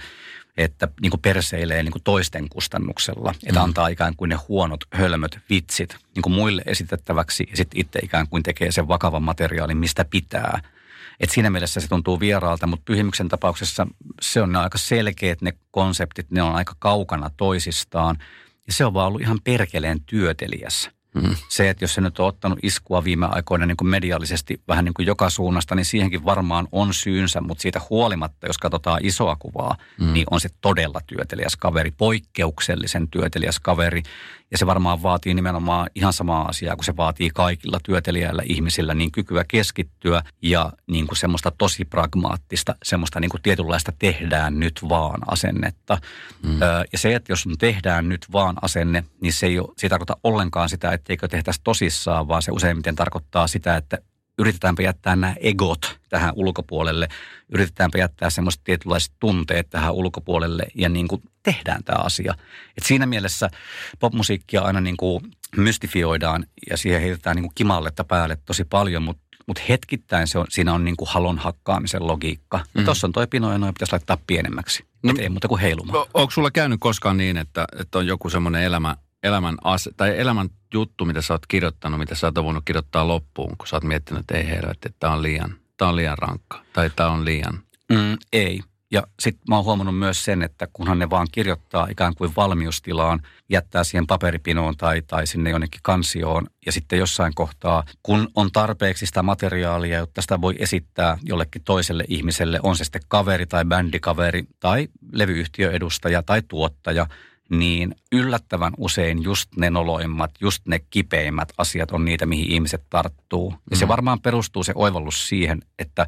että niin kuin perseilee niin kuin toisten kustannuksella, että mm. antaa ikään kuin ne huonot, hölmöt vitsit niin kuin muille esitettäväksi ja sitten itse ikään kuin tekee sen vakavan materiaalin, mistä pitää – et siinä mielessä se tuntuu vieraalta, mutta pyhimyksen tapauksessa se on aika selkeät ne konseptit, ne on aika kaukana toisistaan. Ja se on vaan ollut ihan perkeleen työtelijässä. Mm. Se, että jos se nyt on ottanut iskua viime aikoina niin kuin mediallisesti vähän niin kuin joka suunnasta, niin siihenkin varmaan on syynsä, mutta siitä huolimatta, jos katsotaan isoa kuvaa, mm. niin on se todella työtelijäs kaveri, poikkeuksellisen työtelijäs kaveri. Ja se varmaan vaatii nimenomaan ihan samaa asiaa, kun se vaatii kaikilla työtelijäillä ihmisillä niin kykyä keskittyä ja niin kuin semmoista tosi pragmaattista, semmoista niin kuin tietynlaista tehdään nyt vaan asennetta. Mm. ja se, että jos on tehdään nyt vaan asenne, niin se ei, ole, se ei tarkoita ollenkaan sitä, etteikö tehtäisi tosissaan, vaan se useimmiten tarkoittaa sitä, että yritetäänpä jättää nämä egot tähän ulkopuolelle, yritetäänpä jättää semmoiset tietynlaiset tunteet tähän ulkopuolelle ja niin kuin tehdään tämä asia. Et siinä mielessä popmusiikkia aina niin kuin mystifioidaan ja siihen heitetään niin kuin kimalletta päälle tosi paljon, mutta mutta hetkittäin se on, siinä on niin kuin halon hakkaamisen logiikka. Mm. Tuossa on toi pino ja noin pitäisi laittaa pienemmäksi. No, ei muuta kuin heilumaan. No, onko sulla käynyt koskaan niin, että, että on joku semmoinen elämä, elämän, as, tai elämän juttu, mitä sä oot kirjoittanut, mitä sä oot voinut kirjoittaa loppuun, kun sä oot miettinyt, että ei helvetti, että tämä on liian, tää on liian rankka, tai tämä on liian. Mm, ei. Ja sitten mä oon huomannut myös sen, että kunhan ne vaan kirjoittaa ikään kuin valmiustilaan, jättää siihen paperipinoon tai, tai sinne jonnekin kansioon. Ja sitten jossain kohtaa, kun on tarpeeksi sitä materiaalia, jotta sitä voi esittää jollekin toiselle ihmiselle, on se sitten kaveri tai bändikaveri tai levyyhtiöedustaja tai tuottaja – niin yllättävän usein just ne noloimmat, just ne kipeimmät asiat on niitä, mihin ihmiset tarttuu. Ja mm. se varmaan perustuu se oivallus siihen, että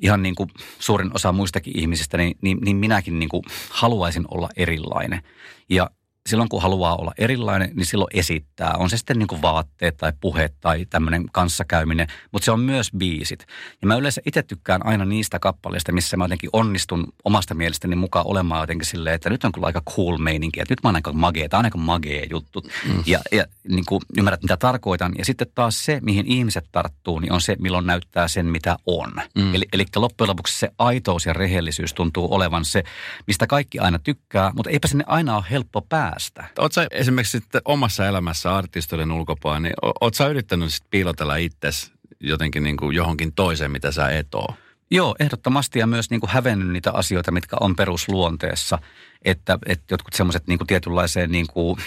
ihan niin kuin suurin osa muistakin ihmisistä, niin, niin, niin minäkin niin kuin haluaisin olla erilainen. Ja silloin kun haluaa olla erilainen, niin silloin esittää. On se sitten niin kuin vaatteet tai puheet tai tämmöinen kanssakäyminen, mutta se on myös biisit. Ja mä yleensä itse tykkään aina niistä kappaleista, missä mä jotenkin onnistun omasta mielestäni mukaan olemaan jotenkin silleen, että nyt on kyllä aika cool meininki, että nyt mä oon aika magea, tämä on aika magea juttu. Mm. Ja, ja niin kuin ymmärrät, mitä tarkoitan. Ja sitten taas se, mihin ihmiset tarttuu, niin on se, milloin näyttää sen, mitä on. Mm. Eli, eli loppujen lopuksi se aitous ja rehellisyys tuntuu olevan se, mistä kaikki aina tykkää, mutta eipä sinne aina ole helppo päästä päästä. Oletko esimerkiksi sitten omassa elämässä artistoiden ulkopuolella, niin oletko sä yrittänyt sitten piilotella itsesi jotenkin niin kuin johonkin toiseen, mitä sä et ole? Joo, ehdottomasti ja myös niin kuin hävennyt niitä asioita, mitkä on perusluonteessa. Että, että jotkut semmoiset niin tietynlaiseen niin kuin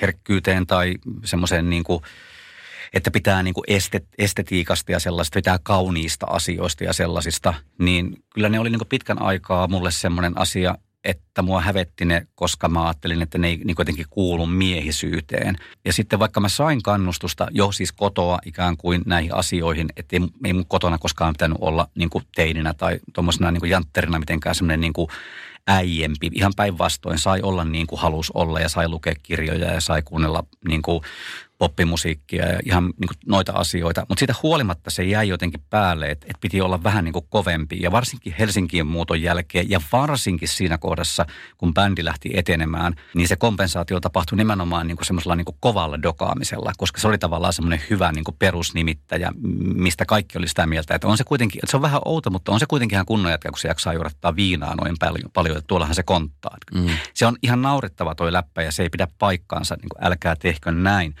herkkyyteen tai semmoiseen niin kuin, että pitää niin kuin estet, estetiikasta ja sellaista, pitää kauniista asioista ja sellaisista, niin kyllä ne oli niin kuin pitkän aikaa mulle semmoinen asia, että mua hävetti ne, koska mä ajattelin, että ne ei niin kuitenkin kuulu miehisyyteen. Ja sitten vaikka mä sain kannustusta jo siis kotoa ikään kuin näihin asioihin, että ei, ei mun kotona koskaan pitänyt olla niin kuin teininä tai tuommoisena niin jantterina mitenkään semmoinen niin kuin äijempi. Ihan päinvastoin sai olla niin kuin halus olla ja sai lukea kirjoja ja sai kuunnella niin kuin poppimusiikkia ja ihan niin kuin noita asioita. Mutta siitä huolimatta se jäi jotenkin päälle, että, että piti olla vähän niin kuin kovempi. Ja varsinkin Helsinkiin muuton jälkeen ja varsinkin siinä kohdassa, kun bändi lähti etenemään, niin se kompensaatio tapahtui nimenomaan niin kuin semmoisella niin kuin kovalla dokaamisella, koska se oli tavallaan semmoinen hyvä niin kuin perusnimittäjä, mistä kaikki oli sitä mieltä, että on se kuitenkin, että se on vähän outo, mutta on se kuitenkin ihan kunnon jätkä, kun se jaksaa juurattaa viinaa noin paljon, paljon että tuollahan se konttaa. Mm. Se on ihan naurettava toi läppä ja se ei pidä paikkaansa, niin kuin älkää tehkö näin.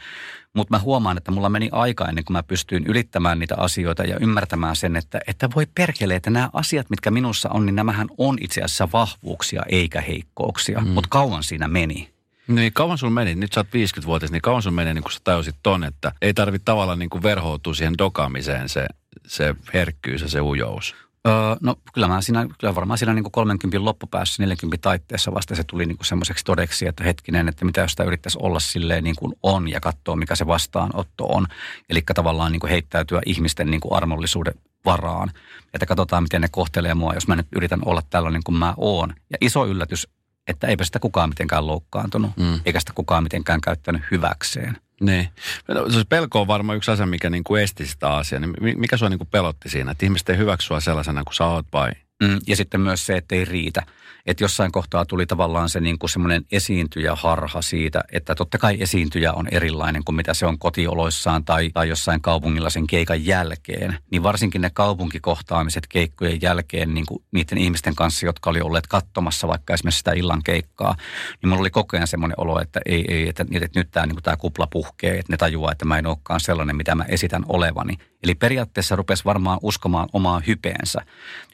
Mutta mä huomaan, että mulla meni aika ennen kuin mä pystyin ylittämään niitä asioita ja ymmärtämään sen, että, että voi perkele, että nämä asiat, mitkä minussa on, niin nämähän on itse asiassa vahvuuksia eikä heikkouksia. Mm. Mutta kauan siinä meni. Niin kauan sun meni, nyt sä oot 50-vuotias, niin kauan sun meni, niin kun sä tajusit ton, että ei tarvitse tavallaan niin verhoutua siihen dokaamiseen se, se herkkyys ja se ujous. Öö, no kyllä, mä siinä, kyllä varmaan siinä niin kuin 30 loppupäässä, 40 taitteessa vasta se tuli niin kuin semmoiseksi todeksi, että hetkinen, että mitä jos sitä yrittäisi olla silleen niin kuin on ja katsoa, mikä se vastaanotto on. Eli tavallaan niin kuin heittäytyä ihmisten niin kuin armollisuuden varaan. Että katsotaan, miten ne kohtelee mua, jos mä nyt yritän olla tällainen kuin mä oon. Ja iso yllätys, että eipä sitä kukaan mitenkään loukkaantunut, mm. eikä sitä kukaan mitenkään käyttänyt hyväkseen. Niin. No, se pelko on varmaan yksi asia, mikä niin kuin esti sitä asiaa. Niin mikä sua niin kuin pelotti siinä? Että ihmiset ei hyväksyä sellaisena kuin sä oot vai? Mm, ja sitten myös se, että ei riitä että jossain kohtaa tuli tavallaan se niin kuin semmoinen esiintyjä harha siitä, että totta kai esiintyjä on erilainen kuin mitä se on kotioloissaan tai, tai jossain kaupungilla sen keikan jälkeen. Niin varsinkin ne kaupunkikohtaamiset keikkojen jälkeen niin kuin niiden ihmisten kanssa, jotka oli olleet katsomassa vaikka esimerkiksi sitä illan keikkaa, niin mulla oli koko ajan semmoinen olo, että ei, ei että, että nyt tämä, niin tämä kupla puhkee, että ne tajuaa, että mä en olekaan sellainen, mitä mä esitän olevani. Eli periaatteessa rupesi varmaan uskomaan omaa hypeensä.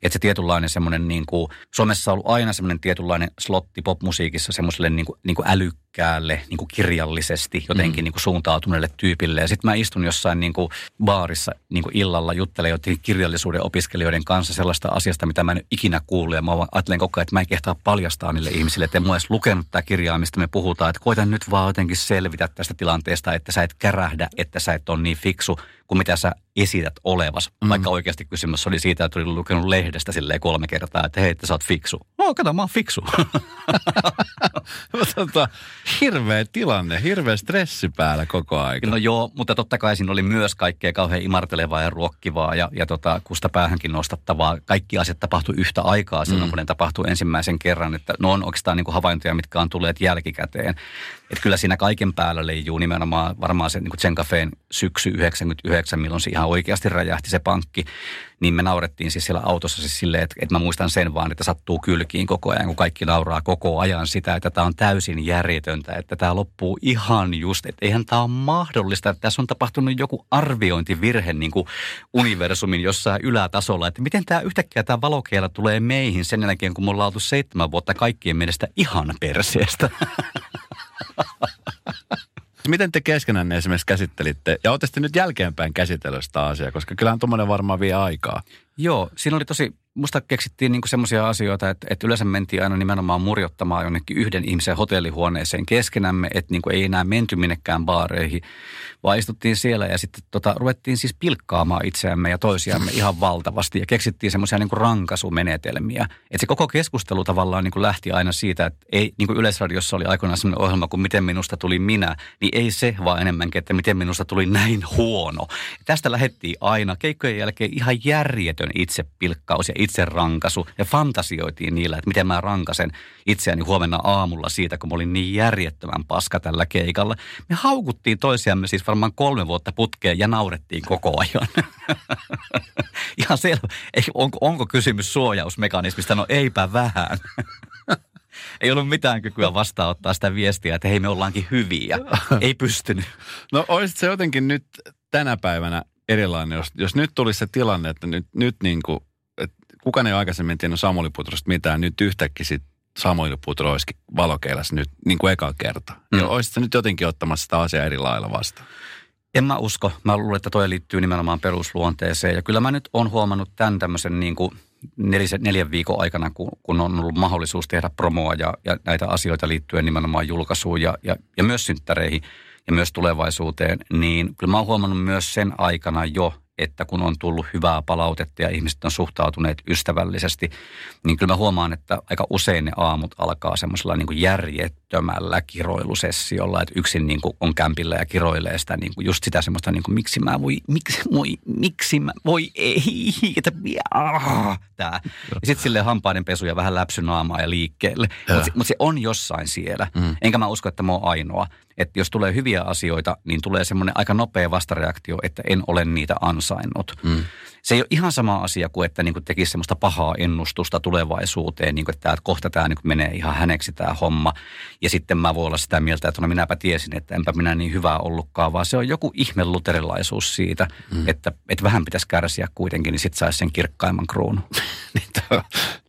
Että se tietynlainen semmoinen, niin kuin, Suomessa on ollut aina semmoinen tietynlainen slotti popmusiikissa semmoiselle niin kuin, niin kuin älykkäälle, niin kuin kirjallisesti jotenkin mm. niin kuin suuntautuneelle tyypille. Ja sitten mä istun jossain niin kuin baarissa niin kuin illalla juttelen jotenkin kirjallisuuden opiskelijoiden kanssa sellaista asiasta, mitä mä en ikinä kuullut. Ja mä ajattelen koko ajan, että mä en kehtaa paljastaa niille ihmisille, että en mä edes lukenut tätä kirjaa, mistä me puhutaan. Että koitan nyt vaan jotenkin selvitä tästä tilanteesta, että sä et kärähdä, että sä et ole niin fiksu kuin mitä sä esität olevas. Mm. Vaikka oikeasti kysymys oli siitä, että oli lukenut lehdestä silleen kolme kertaa, että hei, että sä oot fiksu. No, kato, mä oon fiksu. tota, hirveä tilanne, hirveä stressi päällä koko ajan. No joo, mutta totta kai siinä oli myös kaikkea kauhean imartelevaa ja ruokkivaa ja, ja tota, kusta päähänkin nostattavaa. Kaikki asiat tapahtui yhtä aikaa silloin, mm. kun ne tapahtui ensimmäisen kerran. Että ne on oikeastaan niin kuin havaintoja, mitkä on tulleet jälkikäteen. Että kyllä siinä kaiken päällä leijuu nimenomaan varmaan se niin Zen Cafeen syksy 99, milloin se ihan oikeasti räjähti se pankki. Niin me naurettiin siis siellä autossa siis silleen, että, että mä muistan sen vaan, että sattuu kylkiin koko ajan, kun kaikki nauraa koko ajan sitä, että tämä on täysin järjetöntä, että tämä loppuu ihan just, että eihän tämä ole mahdollista, että tässä on tapahtunut joku arviointivirhe niin kuin universumin jossain ylätasolla, että miten tämä yhtäkkiä tämä valokeila tulee meihin sen jälkeen, kun me ollaan oltu seitsemän vuotta kaikkien mielestä ihan perseestä. Miten te keskenään esimerkiksi käsittelitte, ja olette nyt jälkeenpäin käsitellyt sitä asiaa, koska kyllähän tuommoinen varmaan vie aikaa. Joo, siinä oli tosi musta keksittiin niinku semmoisia asioita, että, että yleensä mentiin aina nimenomaan murjottamaan jonnekin yhden ihmisen hotellihuoneeseen keskenämme, että niinku ei enää menty minnekään baareihin, vaan istuttiin siellä ja sitten tota, ruvettiin siis pilkkaamaan itseämme ja toisiamme ihan valtavasti ja keksittiin semmoisia niinku rankasumenetelmiä. Että se koko keskustelu tavallaan niinku lähti aina siitä, että ei, niin kuin Yleisradiossa oli aikoinaan semmoinen ohjelma kuin Miten minusta tuli minä, niin ei se vaan enemmänkin, että miten minusta tuli näin huono. Tästä lähettiin aina keikkojen jälkeen ihan järjetön itsepilkkaus ja itse rankasu ja fantasioitiin niillä, että miten mä rankasen itseäni huomenna aamulla siitä, kun mä olin niin järjettömän paska tällä keikalla. Me haukuttiin toisiamme siis varmaan kolme vuotta putkeen ja naurettiin koko ajan. Ihan selvä. Ei, onko, onko kysymys suojausmekanismista? No eipä vähän. ei ollut mitään kykyä vastaanottaa sitä viestiä, että hei me ollaankin hyviä. Ei pystynyt. No olisit se jotenkin nyt tänä päivänä erilainen, jos, jos nyt tulisi se tilanne, että nyt, nyt niin kuin kukaan ei aikaisemmin tiennyt Samuli Putrosta mitään, nyt yhtäkkiä sit Samuli Putro olisikin valokeilas nyt niin kuin eka kerta. Mm. Ja olisitko nyt jotenkin ottamassa sitä asiaa eri lailla vastaan? En mä usko. Mä luulen, että toi liittyy nimenomaan perusluonteeseen. Ja kyllä mä nyt on huomannut tämän tämmöisen niin kuin nelisen, neljän viikon aikana, kun, kun on ollut mahdollisuus tehdä promoa ja, ja näitä asioita liittyen nimenomaan julkaisuun ja, ja, ja myös synttäreihin ja myös tulevaisuuteen, niin kyllä mä oon huomannut myös sen aikana jo, että kun on tullut hyvää palautetta ja ihmiset on suhtautuneet ystävällisesti, niin kyllä mä huomaan, että aika usein ne aamut alkaa semmoisella niin järjettömällä kiroilusessiolla, että yksin niin kuin on kämpillä ja kiroilee sitä niin kuin just sitä semmoista, niin kuin, miksi mä voi, miksi, voi, miksi mä, voi ei, että, ah, tää. Ja sitten silleen hampaiden pesu ja vähän läpsynaamaa ja liikkeelle. Mutta mut se on jossain siellä. Mm. Enkä mä usko, että mä oon ainoa että jos tulee hyviä asioita, niin tulee semmoinen aika nopea vastareaktio, että en ole niitä ansainnut. Mm. Se ei ole ihan sama asia kuin, että niin kuin tekisi semmoista pahaa ennustusta tulevaisuuteen, niin kuin, että kohta tämä niin menee ihan häneksi tämä homma. Ja sitten mä voin olla sitä mieltä, että no minäpä tiesin, että enpä minä niin hyvää ollutkaan, vaan se on joku ihme luterilaisuus siitä, mm. että, että vähän pitäisi kärsiä kuitenkin, niin sitten saisi sen kirkkaimman kruunun. niin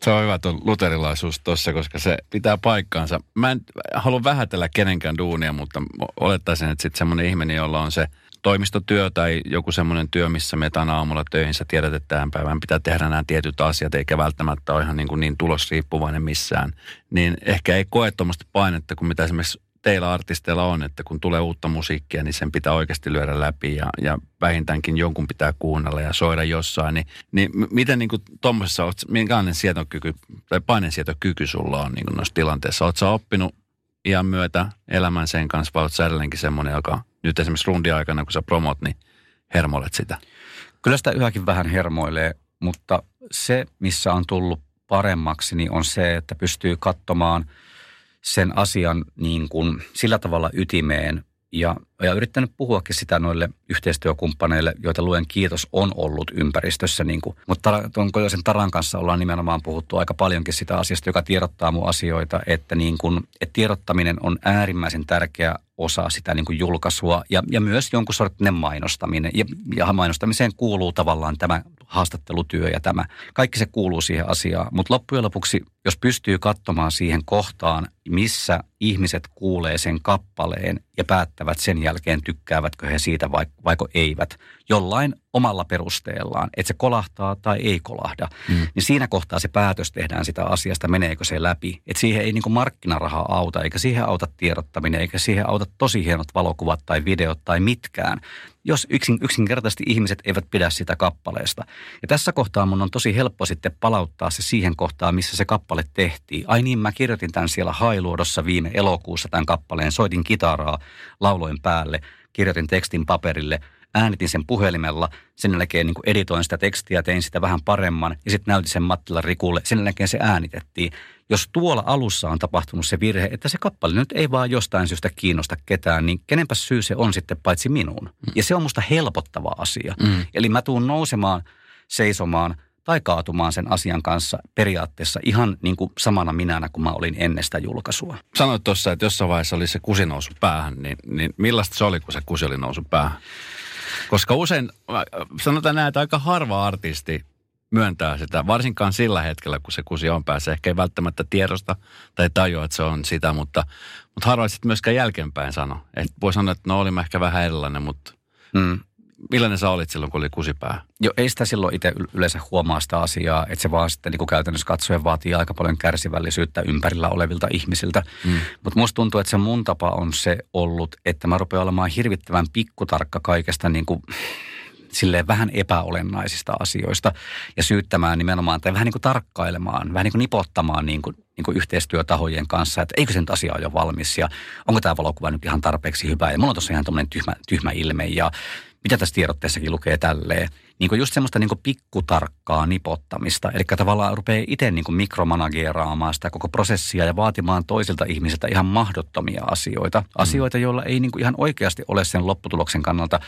se on hyvä tuo luterilaisuus tuossa, koska se pitää paikkaansa. Mä en halua vähätellä kenenkään duunia, mutta olettaisin, että sitten semmoinen ihminen, jolla on se toimistotyö tai joku semmoinen työ, missä me aamulla töihin, sä tiedät, että tämän päivän pitää tehdä nämä tietyt asiat, eikä välttämättä ole ihan niin, kuin niin tulosriippuvainen missään, niin ehkä ei koe tuommoista painetta kuin mitä esimerkiksi teillä artisteilla on, että kun tulee uutta musiikkia, niin sen pitää oikeasti lyödä läpi ja, ja vähintäänkin jonkun pitää kuunnella ja soida jossain. Niin, niin miten niin tuommoisessa, minkälainen sietokyky tai painensietokyky sulla on niin noissa tilanteissa? Oletko oppinut iän myötä elämän sen kanssa vai oletko edelleenkin semmoinen, joka nyt esimerkiksi rundiaikana, kun sä promot, niin hermoilet sitä? Kyllä sitä yhäkin vähän hermoilee, mutta se, missä on tullut paremmaksi, niin on se, että pystyy katsomaan sen asian niin kuin sillä tavalla ytimeen, ja, ja yrittänyt puhuakin sitä noille yhteistyökumppaneille, joita luen kiitos on ollut ympäristössä. Niin kuin, mutta tuon Kojosen Taran kanssa ollaan nimenomaan puhuttu aika paljonkin sitä asiasta, joka tiedottaa mun asioita, että, niin kuin, että tiedottaminen on äärimmäisen tärkeä osa sitä niin kuin julkaisua ja, ja myös jonkun sortinen mainostaminen. Ja, ja mainostamiseen kuuluu tavallaan tämä haastattelutyö ja tämä. Kaikki se kuuluu siihen asiaan, mutta loppujen lopuksi, jos pystyy katsomaan siihen kohtaan, missä ihmiset kuulee sen kappaleen ja päättävät sen jälkeen, tykkäävätkö he siitä vai, vaiko eivät, jollain omalla perusteellaan, että se kolahtaa tai ei kolahda, mm. niin siinä kohtaa se päätös tehdään sitä asiasta, meneekö se läpi. Että siihen ei niin markkinaraha auta, eikä siihen auta tiedottaminen, eikä siihen auta tosi hienot valokuvat tai videot tai mitkään, jos yksin, yksinkertaisesti ihmiset eivät pidä sitä kappaleesta. Ja tässä kohtaa mun on tosi helppo sitten palauttaa se siihen kohtaan, missä se kappale tehtiin. Ai niin, mä kirjoitin tämän siellä Hailuodossa viime elokuussa tämän kappaleen, soitin kitaraa, lauloin päälle, kirjoitin tekstin paperille – äänitin sen puhelimella, sen jälkeen niin editoin sitä tekstiä, tein sitä vähän paremman ja sitten näytin sen Mattila Rikulle, sen jälkeen se äänitettiin. Jos tuolla alussa on tapahtunut se virhe, että se kappale nyt ei vaan jostain syystä kiinnosta ketään, niin kenenpä syy se on sitten paitsi minuun. Mm. Ja se on musta helpottava asia. Mm. Eli mä tuun nousemaan, seisomaan – tai kaatumaan sen asian kanssa periaatteessa ihan niin kuin samana minänä kuin mä olin ennen sitä julkaisua. Sanoit tuossa, että jossain vaiheessa oli se kusi päähän, niin, niin millaista se oli, kun se kusi oli nousu päähän? Koska usein, sanotaan näin, että aika harva artisti myöntää sitä, varsinkaan sillä hetkellä, kun se kusi on päässä. Ehkä ei välttämättä tiedosta tai tajua, että se on sitä, mutta, mutta harva sitten myöskään jälkeenpäin sano. Et voi sanoa, että no olimme ehkä vähän erilainen, mutta mm. Millainen sä olit silloin, kun oli kusipää? Joo, ei sitä silloin itse yleensä huomaa sitä asiaa, että se vaan sitten niin kuin käytännössä katsoen vaatii aika paljon kärsivällisyyttä ympärillä olevilta ihmisiltä. Mm. Mutta musta tuntuu, että se mun tapa on se ollut, että mä rupean olemaan hirvittävän pikkutarkka kaikesta niin kuin silleen vähän epäolennaisista asioista ja syyttämään nimenomaan tai vähän niin kuin tarkkailemaan, vähän niin kuin nipottamaan niin kuin, niin kuin yhteistyötahojen kanssa, että eikö sen asia ole jo valmis ja onko tämä valokuva nyt ihan tarpeeksi hyvä ja mulla on tuossa ihan tyhmä, tyhmä ilme ja mitä tässä tiedotteessakin lukee tälleen. Niin kuin just semmoista niin kuin pikkutarkkaa nipottamista. Eli tavallaan rupeaa itse niin kuin mikromanageraamaan sitä koko prosessia ja vaatimaan toisilta ihmisiltä ihan mahdottomia asioita. Mm. Asioita, joilla ei niin kuin ihan oikeasti ole sen lopputuloksen kannalta